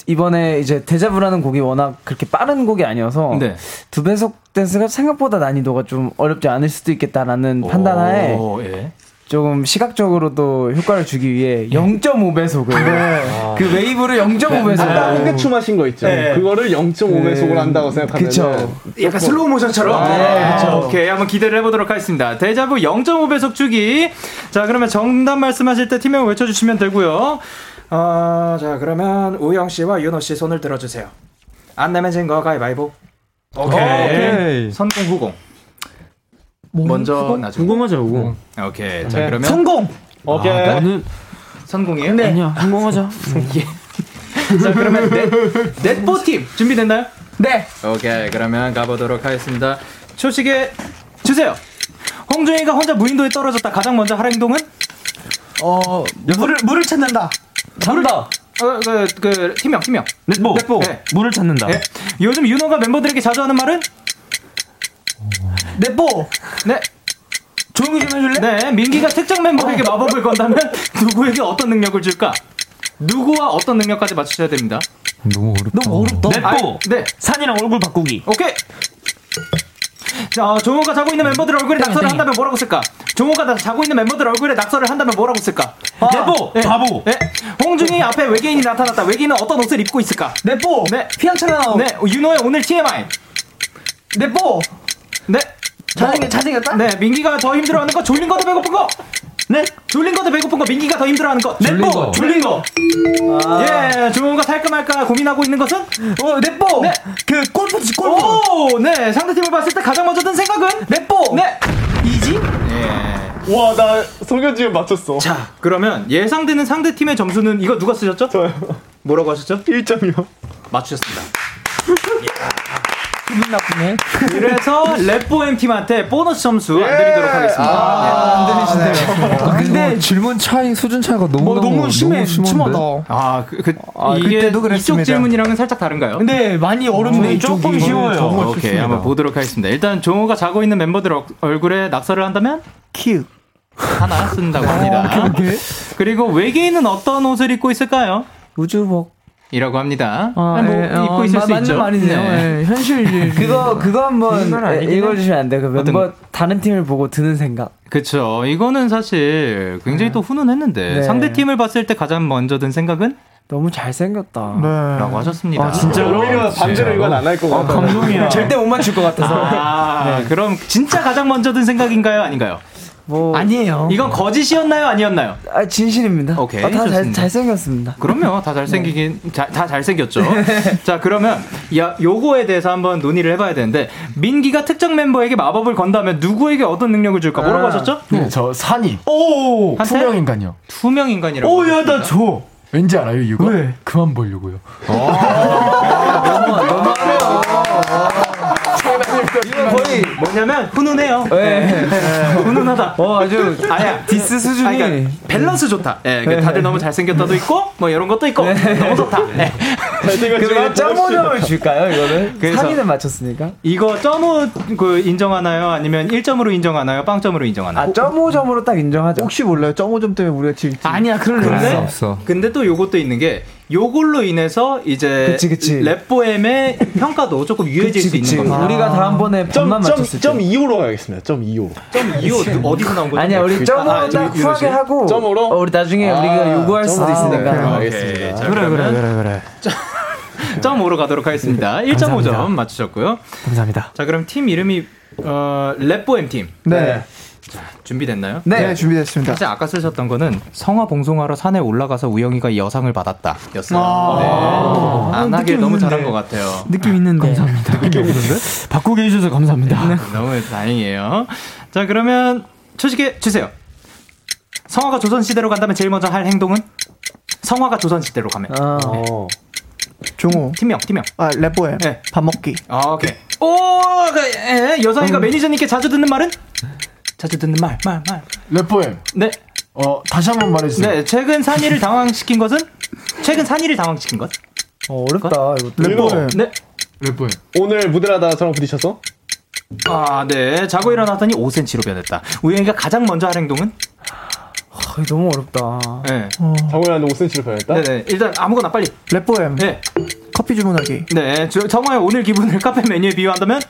이번에 이제 Deja Vu라는 곡이 워낙 그렇게 빠른 곡이 아니어서 네. 두 배속 댄스가 생각보다 난이도가 좀 어렵지 않을 수도 있겠다라는 판단하에 예. 조금 시각적으로도 효과를 주기 위해 예. 0.5배속을 네. 아. 그 웨이브를 0.5배속 아, 홍대춤 하신 거 있죠. 네. 그거를 0.5배속을 한다고 생각하면 그쵸. 약간 슬로우 모션처럼. 아, 네. 그쵸. 오케이 한번 기대를 해보도록 하겠습니다. 데자부 0.5배속 주기. 자 그러면 정답 말씀하실 때 팀명 외쳐주시면 되고요. 어, 자, 그러면 우영 씨와 윤호 씨 손을 들어주세요. 안 내면 진거 가위바위보. 오케이. 오케이. 선공 후공. 먼저 나중. 궁금하죠, 후공. 오케이. 자, 그러면 성공. 오케이. 아, 나는 성공이에요? 네. 아니야, 성공하자. 예. 자, 그러면 넷, 넷보 팀 준비됐나요? 네. 오케이. 그러면 가보도록 하겠습니다. 초식에 주세요. 홍준이가 혼자 무인도에 떨어졌다. 가장 먼저 할 행동은? 어, 물을 물을 찾는다. 잡다. 어, 그, 그, 팀명, 팀명. 넷보. 넷보. 네. 물을 찾는다. 네. 요즘 윤호가 멤버들에게 자주 하는 말은? 넷보. 네. 조용히 좀 해줄래? 네, 민기가 특정 멤버에게 마법을 건다면 누구에게 어떤 능력을 줄까? 누구와 어떤 능력까지 맞추셔야 됩니다. 너무 어렵다. 너무 어렵다. 넷보. 네. 산이랑 얼굴 바꾸기. 오케이. 자, 종호가 자고 있는 멤버들 얼굴에 낙서를 한다면 뭐라고 쓸까? 종호가 자고 있는 멤버들 얼굴에 낙서를 한다면 뭐라고 쓸까? 아, 넷보. 네. 바보. 네. 홍중이 앞에 외계인이 나타났다. 외계인은 어떤 옷을 입고 있을까? 넷보. 네. 휘황찬란 나오. 네. 윤호의 오늘 TMI. 넷보. 네. 잘생겼, 잘생겼다? 네. 민기가 더 힘들어하는 거, 졸린 거도 배고픈 거. 네? 졸린 것도 배고픈 거, 민기가 더 힘들어하는 거. 넷보! 거. 졸린 거. 예, 종호가 살까 말까 고민하고 있는 것은? 어, 넷보! 네. 그 골프 치 골프! 오! 네, 상대팀을 봤을 때 가장 먼저 든 생각은? 넷보! 네. 이지? 예. 와, 나 송현지은 맞췄어. 자, 그러면 예상되는 상대 팀의 점수는 이거 누가 쓰셨죠? 저요. 뭐라고 하셨죠? 1점이요. 맞추셨습니다. 기분 나쁘네. 그래서 랩보엠 팀한테 보너스 점수 안 드리도록 하겠습니다. 아, 안 드리시네요. 아, 근데 질문 차이 수준 차이가 너무 뭐, 너무 심해, 심하다. 아, 그, 그 아, 이게 그때도 이쪽 그랬습니다. 질문이랑은 살짝 다른가요? 근데 많이 어렵네, 이쪽이. 조금 쉬워요. 어, 오케이, 한번 보도록 하겠습니다. 일단 종호가 자고 있는 멤버들 어- 얼굴에 낙서를 한다면 큐. 하나 쓴다고 합니다. 그리고 외계인은 어떤 옷을 입고 있을까요? 우주복. 이라고 합니다. 아, 뭐 예, 입고 어, 있을 마- 수 있죠. 말이네요. 네. 예, 현실 그거 그거 한번 읽어주시면 안 돼요. 그 멤버 어떤 다른 팀을 보고 드는 생각. 그쵸. 이거는 사실 굉장히 또 훈훈했는데 네. 상대 팀을 봤을 때 가장 먼저 든 생각은 너무 잘생겼다. 네. 라고 하셨습니다. 아, 진짜로? 오히려 반대로 이건 안 할 것 같아. 감동이야. 절대 못 맞출 것 같아서. 아, 그럼 진짜 가장 먼저 든 생각인가요? 아닌가요? 뭐 아니에요. 이건 거짓이었나요? 아니었나요? 아, 진실입니다. 오케이, 아, 다 잘, 좋습니다. 잘생겼습니다. 그럼요. 다 잘생기긴, 자, 다 잘생겼죠. 자, 그러면, 야, 요거에 대해서 한번 논의를 해봐야 되는데, 민기가 특정 멤버에게 마법을 건다면 누구에게 어떤 능력을 줄까? 뭐라고 아. 하셨죠? 네, 저 산이 오! 투명 인간이요. 투명 인간이라고. 오, 야, 나 줘. 왠지 알아요, 이거? 왜? 그만 보려고요. 이거 거의 뭐냐면, 훈훈해요. 네. 훈훈하다. 어, 아주 아야. 디스 수준이. 아니, 그러니까 밸런스 좋다. 예, 그 다들 너무 잘생겼다도 있고, 뭐 이런 것도 있고, 너무 좋다. 예. 그러면 점오점을 줄까요, 이거는? 그래서- 산이는 맞췄으니까. 이거 점오 그 인정하나요? 아니면 1점으로 인정하나요? 빵점으로 인정하나요? 아, 점오점으로 딱 인정하죠. 혹시 몰라요? 점오점 때문에 우리가 질지. 아니야, 그럴 근데- 리가 없어. 근데 또 요것도 있는 게 요걸로 인해서 이제 그치, 그치. 랩보엠의 평가도 조금 유해질 수 있는 겁니다. 우리가 다음번에 반만 점, 맞췄을 때. 점 2호로 가겠습니다. 점 2호. 점 이호 어디서 나온 거죠? 아니야, 우리 점으로 아, 딱 유- 후하게? 하고. 점으로? 어, 우리 나중에 아, 우리가 요구할 수도. 있으니까. 네, 오케이. 알겠습니다. 자, 그러면 그래. 점 5로 가도록 하겠습니다. 1.5점 감사합니다. 맞추셨고요. 감사합니다. 자, 그럼 팀 이름이 어, 랩보엠 팀. 네. 준비됐나요? 네, 네. 준비됐습니다. 사실 아까 쓰셨던 거는 성화 봉송하러 산에 올라가서 우영이가 여상을 받았다 였어요. 아. 네. 안 하길 너무 잘한 것 같아요. 느낌 있는데. 감사합니다. 느낌 있는데? 바꾸게 해주셔서 감사합니다. 너무 다행이에요. 자, 그러면 초식에 주세요. 성화가 조선시대로 간다면 제일 먼저 할 행동은? 성화가 조선시대로 가면. 아, 어. 종호. 팀명, 팀명. 아, 랩보엠. 네. 밥 먹기. 아, 오케이. 오, 그, 에, 여성이가 음. 매니저님께 자주 듣는 말은? 자주 듣는 말, 말, 말. 래퍼엠. 네. 어, 다시 한번 말해주세요. 네, 최근 산이를 당황시킨 것은? 최근 산이를 당황시킨 것? 어, 어렵다. 랩보엠. 네. 래퍼엠. 오늘 무대라다 저랑 부딪혔어? 아, 네. 자고 일어났더니 5cm로 변했다. 우영이가 가장 먼저 할 행동은? 아, 너무 어렵다. 네. 정우야는 5cm를 변했다? 네네. 일단 아무거나 빨리. 랩보엠. 네. 커피 주문하기. 네. 저, 성화의 오늘 기분을 카페 메뉴에 비유한다면?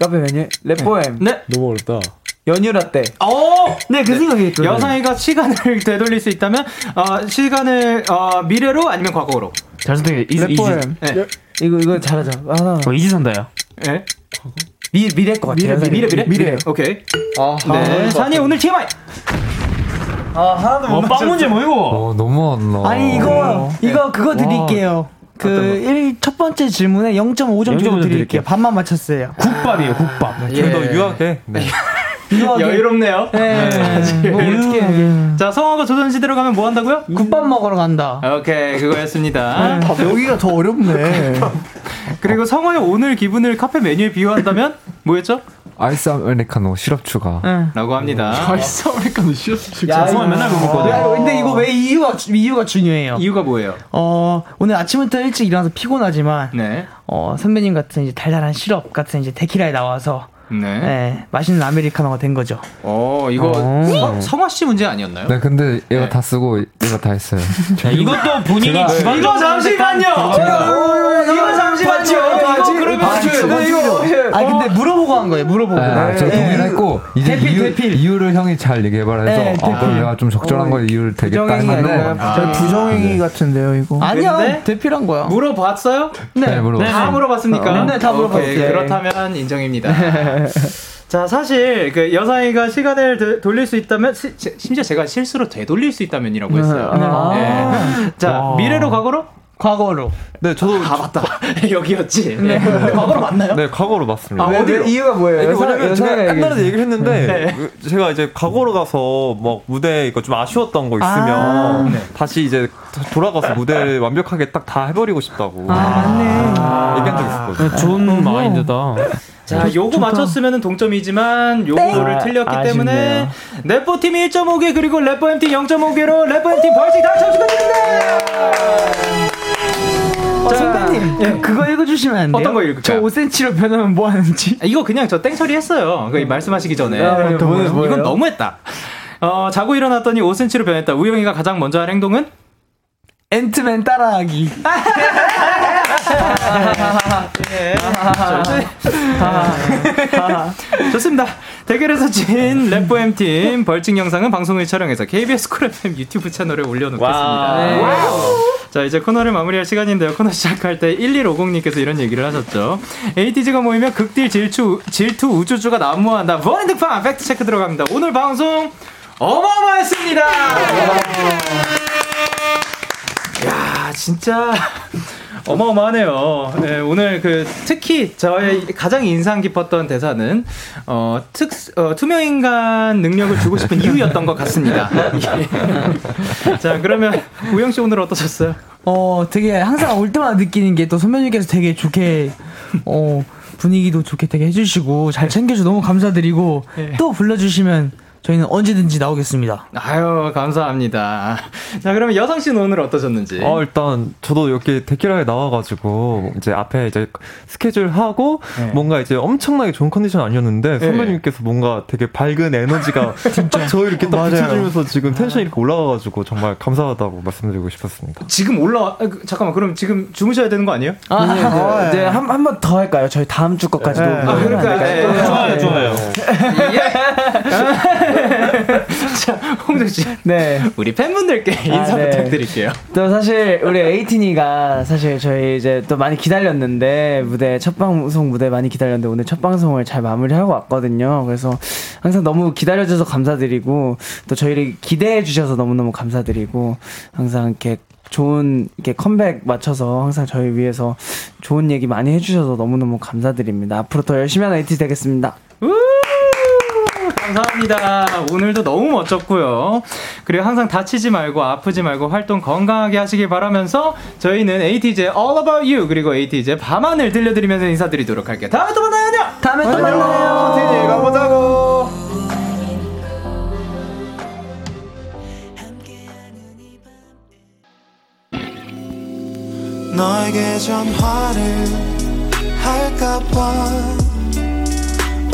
카페 메뉴? 랩보엠. 네. 너무 어렵다. 연유라떼. 오! 네, 그 생각했거든요. 여상이가 시간을 되돌릴 수 있다면, 어, 시간을, 어, 미래로 아니면 과거로? 잘 선택해. 이지. 네. 이거, 이거 잘하자. 하나. 어, 이지선다야. 네. 미, 미래일 것 같아요. 미래, 미래, 미래? 미래. 오케이. 아, 네. 산이 오늘 TMI! 아, 하나도 어, 빵 문제 뭐 이거? 어, 너무 안 나. 아니, 이거, 이거 그거 드릴게요. 그, 일, 첫 번째 질문에 0.5점 정도 0.5점 드릴게요. 드릴게요. 반만 맞췄어요. 국밥이에요, 국밥. 예. 너 유학해? 네. 여유롭네요. 네. 뭐 어떻게 해. 자, 성화가 조선시대로 가면 뭐 한다고요? 국밥 먹으러 간다. 오케이, 그거였습니다. 아, 여기가 더 어렵네. 그리고 성화의 오늘 기분을 카페 메뉴에 비유한다면 뭐였죠? 아이스 아메리카노 시럽 추가. 응. 라고 합니다. 아이스 아메리카노 쉬었어. 야, 성화 맨날 그거 먹거든. 야, 근데 이거 왜 이유가, 이유가 중요해요. 이유가 뭐예요? 어, 오늘 아침부터 일찍 일어나서 피곤하지만, 네. 어, 선배님 같은 이제 달달한 시럽 같은 이제 데키라에 나와서, 네. 네. 맛있는 아메리카노가 된 거죠. 어, 이거 어. 성화 씨 문제 아니었나요? 네, 근데 얘가 네. 다 쓰고 얘가 다 했어요. 자, 이것도 본인이 주관 이거 잠시만요. 이거 잠시만요. 네, 이거 아 근데 물어보고 한 거예요. 물어보고. 아, 저 동의했고 이제 대필, 이유, 대필. 이유를 형이 잘 얘기해 봐라 해서 네, 아, 그럼 내가 좀 적절한 거 이유를 되겠다 했는데 아, 부정행위 같은데요, 이거. 아니야, 대필한 거야. 물어봤어요? 네, 네 물어봤어요. 다 물어봤습니까? 네, 다 물어봤어요. 그렇다면 인정입니다. 자, 사실 그 여상이가 시간을 되, 돌릴 수 있다면 시, 심지어 제가 실수로 되돌릴 수 있다면이라고 했어요. 아~ 네. 자, 아~ 미래로 과거로? 과거로. 네, 저도 아 맞다 여기였지. 네. 네. 과거로 맞나요? 네, 과거로 맞습니다. 아, 어디 이유가 뭐예요? 이게 뭐냐면 제가 옛날에도 얘기를 했는데 네. 제가 이제 과거로 가서 막 무대 이거 좀 아쉬웠던 거 있으면 아~ 네. 다시 이제 돌아가서 무대 완벽하게 딱 다 해버리고 싶다고 아~ 얘기한 적 있었거든요. 네, 좋은 마인드다. 자, 요거 맞췄으면 동점이지만 요거를 네. 틀렸기 아, 때문에 래퍼 팀이 1.5개 그리고 래퍼 MT 0.5개로 래퍼 MT 벌칙 당첨 축하드립니다. 자, 선배님 예. 그거 읽어주시면 안 돼요? 어떤 거 읽을까요? 저 5cm로 변하면 뭐 하는지. 아, 이거 그냥 저 땡처리 했어요. 그 말씀하시기 전에. 아, 뭐, 이건 너무했다. 어, 자고 일어났더니 5cm로 변했다. 우영이가 가장 먼저 할 행동은? Ant-Man 따라하기. 예. 좋습니다. 대결에서 진 래퍼 팀 벌칙 영상은 방송을 촬영해서 KBS Cool FM YouTube 채널에 올려놓겠습니다. 네. 자 이제 코너를 마무리할 시간인데요. 코너 시작할 때 1150님께서 이런 얘기를 하셨죠. 에이티즈가 모이면 극딜 질투 질투 우주주가 난무한다. 버랜드팡 팩트 체크 들어갑니다. 오늘 방송 어마어마했습니다. 야 진짜 어마어마하네요. 네, 오늘 그 특히 저의 가장 인상 깊었던 대사는 어, 특 어, 투명 인간 능력을 주고 싶은 이유였던 것 같습니다. 예. 자 그러면 우영 씨 오늘 어떠셨어요? 어 되게 항상 올 때마다 느끼는 게 또 선배님께서 되게 좋게 어 분위기도 좋게 되게 해주시고 잘 챙겨줘 너무 감사드리고 네. 또 불러주시면 저희는 언제든지 나오겠습니다. 아유, 감사합니다. 자, 그러면 여성 씨는 오늘 어떠셨는지? 어, 일단 저도 이렇게 데키라에 나와가지고 이제 앞에 이제 스케줄 하고 네. 뭔가 이제 엄청나게 좋은 컨디션 아니었는데 네. 선배님께서 뭔가 되게 밝은 에너지가 진짜 저 이렇게 딱 비춰주면서 지금 텐션이 이렇게 올라가가지고 정말 감사하다고 말씀드리고 싶었습니다. 지금 올라, 아, 그, 잠깐만, 그럼 지금 주무셔야 되는 거 아니에요? 아, 네, 네. 네. 한, 한 번 더 할까요? 저희 다음 주 것까지도. 네. 아, 그러니까. 네. 좋아요, 좋아요. 예. 자, 홍정 씨. 네. 우리 팬분들께 아, 인사 아, 네. 부탁드릴게요. 또 사실 우리 에이티니가 사실 저희 이제 또 많이 기다렸는데 무대 첫 방송 무대 많이 기다렸는데 오늘 첫 방송을 잘 마무리하고 왔거든요. 그래서 항상 너무 기다려줘서 감사드리고 또 저희를 기대해 주셔서 너무너무 감사드리고 항상 이렇게 좋은 이렇게 컴백 맞춰서 항상 저희 위해서 좋은 얘기 많이 해주셔서 너무너무 감사드립니다. 앞으로 더 열심히 하는 에이티 되겠습니다. 감사합니다. 오늘도 너무 멋졌고요. 그리고 항상 다치지 말고 아프지 말고 활동 건강하게 하시길 바라면서 저희는 에이티즈의 All About You 그리고 에이티즈의 밤하늘 들려드리면서 인사드리도록 할게요. 다음에 또 만나요. 안녕. 다음에 또 만나요. 티니 가보자고. 너에게 전화를 할까봐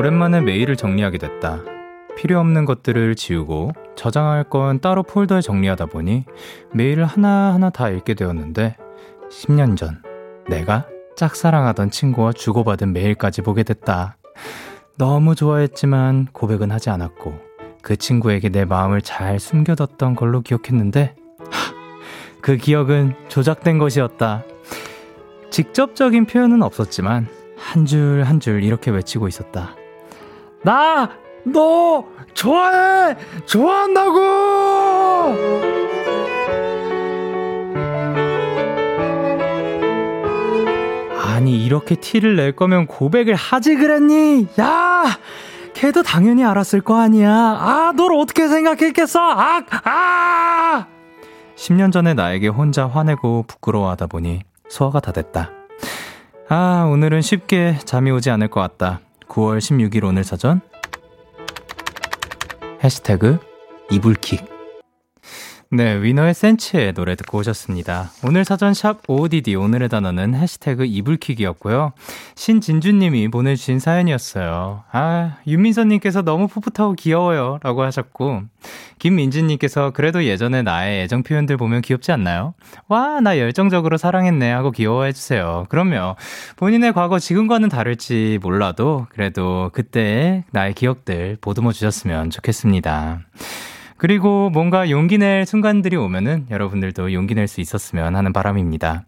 오랜만에 메일을 정리하게 됐다. 필요 없는 것들을 지우고 저장할 건 따로 폴더에 정리하다 보니 메일을 하나하나 다 읽게 되었는데 10년 전 내가 짝사랑하던 친구와 주고받은 메일까지 보게 됐다. 너무 좋아했지만 고백은 하지 않았고 그 친구에게 내 마음을 잘 숨겨뒀던 걸로 기억했는데 그 기억은 조작된 것이었다. 직접적인 표현은 없었지만 한 줄 한 줄 이렇게 외치고 있었다. 나, 너, 좋아해! 좋아한다고! 아니, 이렇게 티를 낼 거면 고백을 하지 그랬니? 야! 걔도 당연히 알았을 거 아니야. 아, 널 어떻게 생각했겠어? 아! 아! 10년 전에 나에게 혼자 화내고 부끄러워하다 보니 소화가 다 됐다. 아, 오늘은 쉽게 잠이 오지 않을 것 같다. 9월 16일 오늘 사전. 해시태그 이불킥. 네, 위너의 센치의 노래 듣고 오셨습니다. 오늘 사전 샵 OODD 오늘의 단어는 해시태그 이불킥이었고요. 신진주님이 보내주신 사연이었어요. 아, 윤민선님께서 너무 풋풋하고 귀여워요. 라고 하셨고, 김민진님께서 그래도 예전에 나의 애정 표현들 보면 귀엽지 않나요? 와, 나 열정적으로 사랑했네 하고 귀여워해주세요. 그럼요. 본인의 과거 지금과는 다를지 몰라도 그래도 그때의 나의 기억들 보듬어 주셨으면 좋겠습니다. 그리고 뭔가 용기 낼 순간들이 오면은 여러분들도 용기 낼 수 있었으면 하는 바람입니다.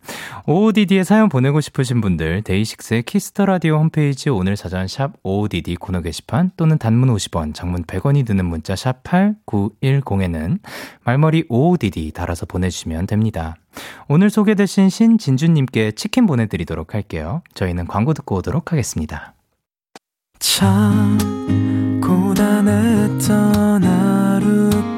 OODD에 사연 보내고 싶으신 분들 데이식스의 키스 더 라디오 홈페이지 오늘 사전 샵 OODD 코너 게시판 또는 단문 50원, 장문 100원이 드는 문자 샵 8910에는 말머리 OODD 달아서 보내주시면 됩니다. 오늘 소개되신 신진주님께 치킨 보내드리도록 할게요. 저희는 광고 듣고 오도록 하겠습니다. 참 고단했던 하루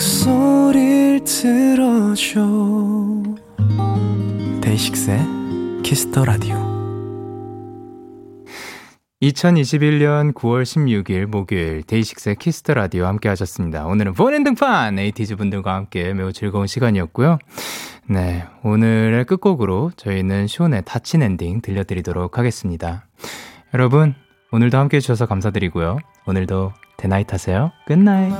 목소리를 들어줘 데이식스의 키스 더 라디오 2021년 9월 16일 목요일 데이식스의 키스 더 라디오 함께 하셨습니다. 오늘은 본인 등판 에이티즈 분들과 함께 매우 즐거운 시간이었고요. 네, 오늘의 끝곡으로 저희는 숀의 닫힌 엔딩 들려드리도록 하겠습니다. 여러분, 오늘도 함께 해주셔서 감사드리고요. 오늘도 데나잇 하세요. Good night.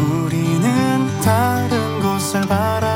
우리는 다른 곳을 바라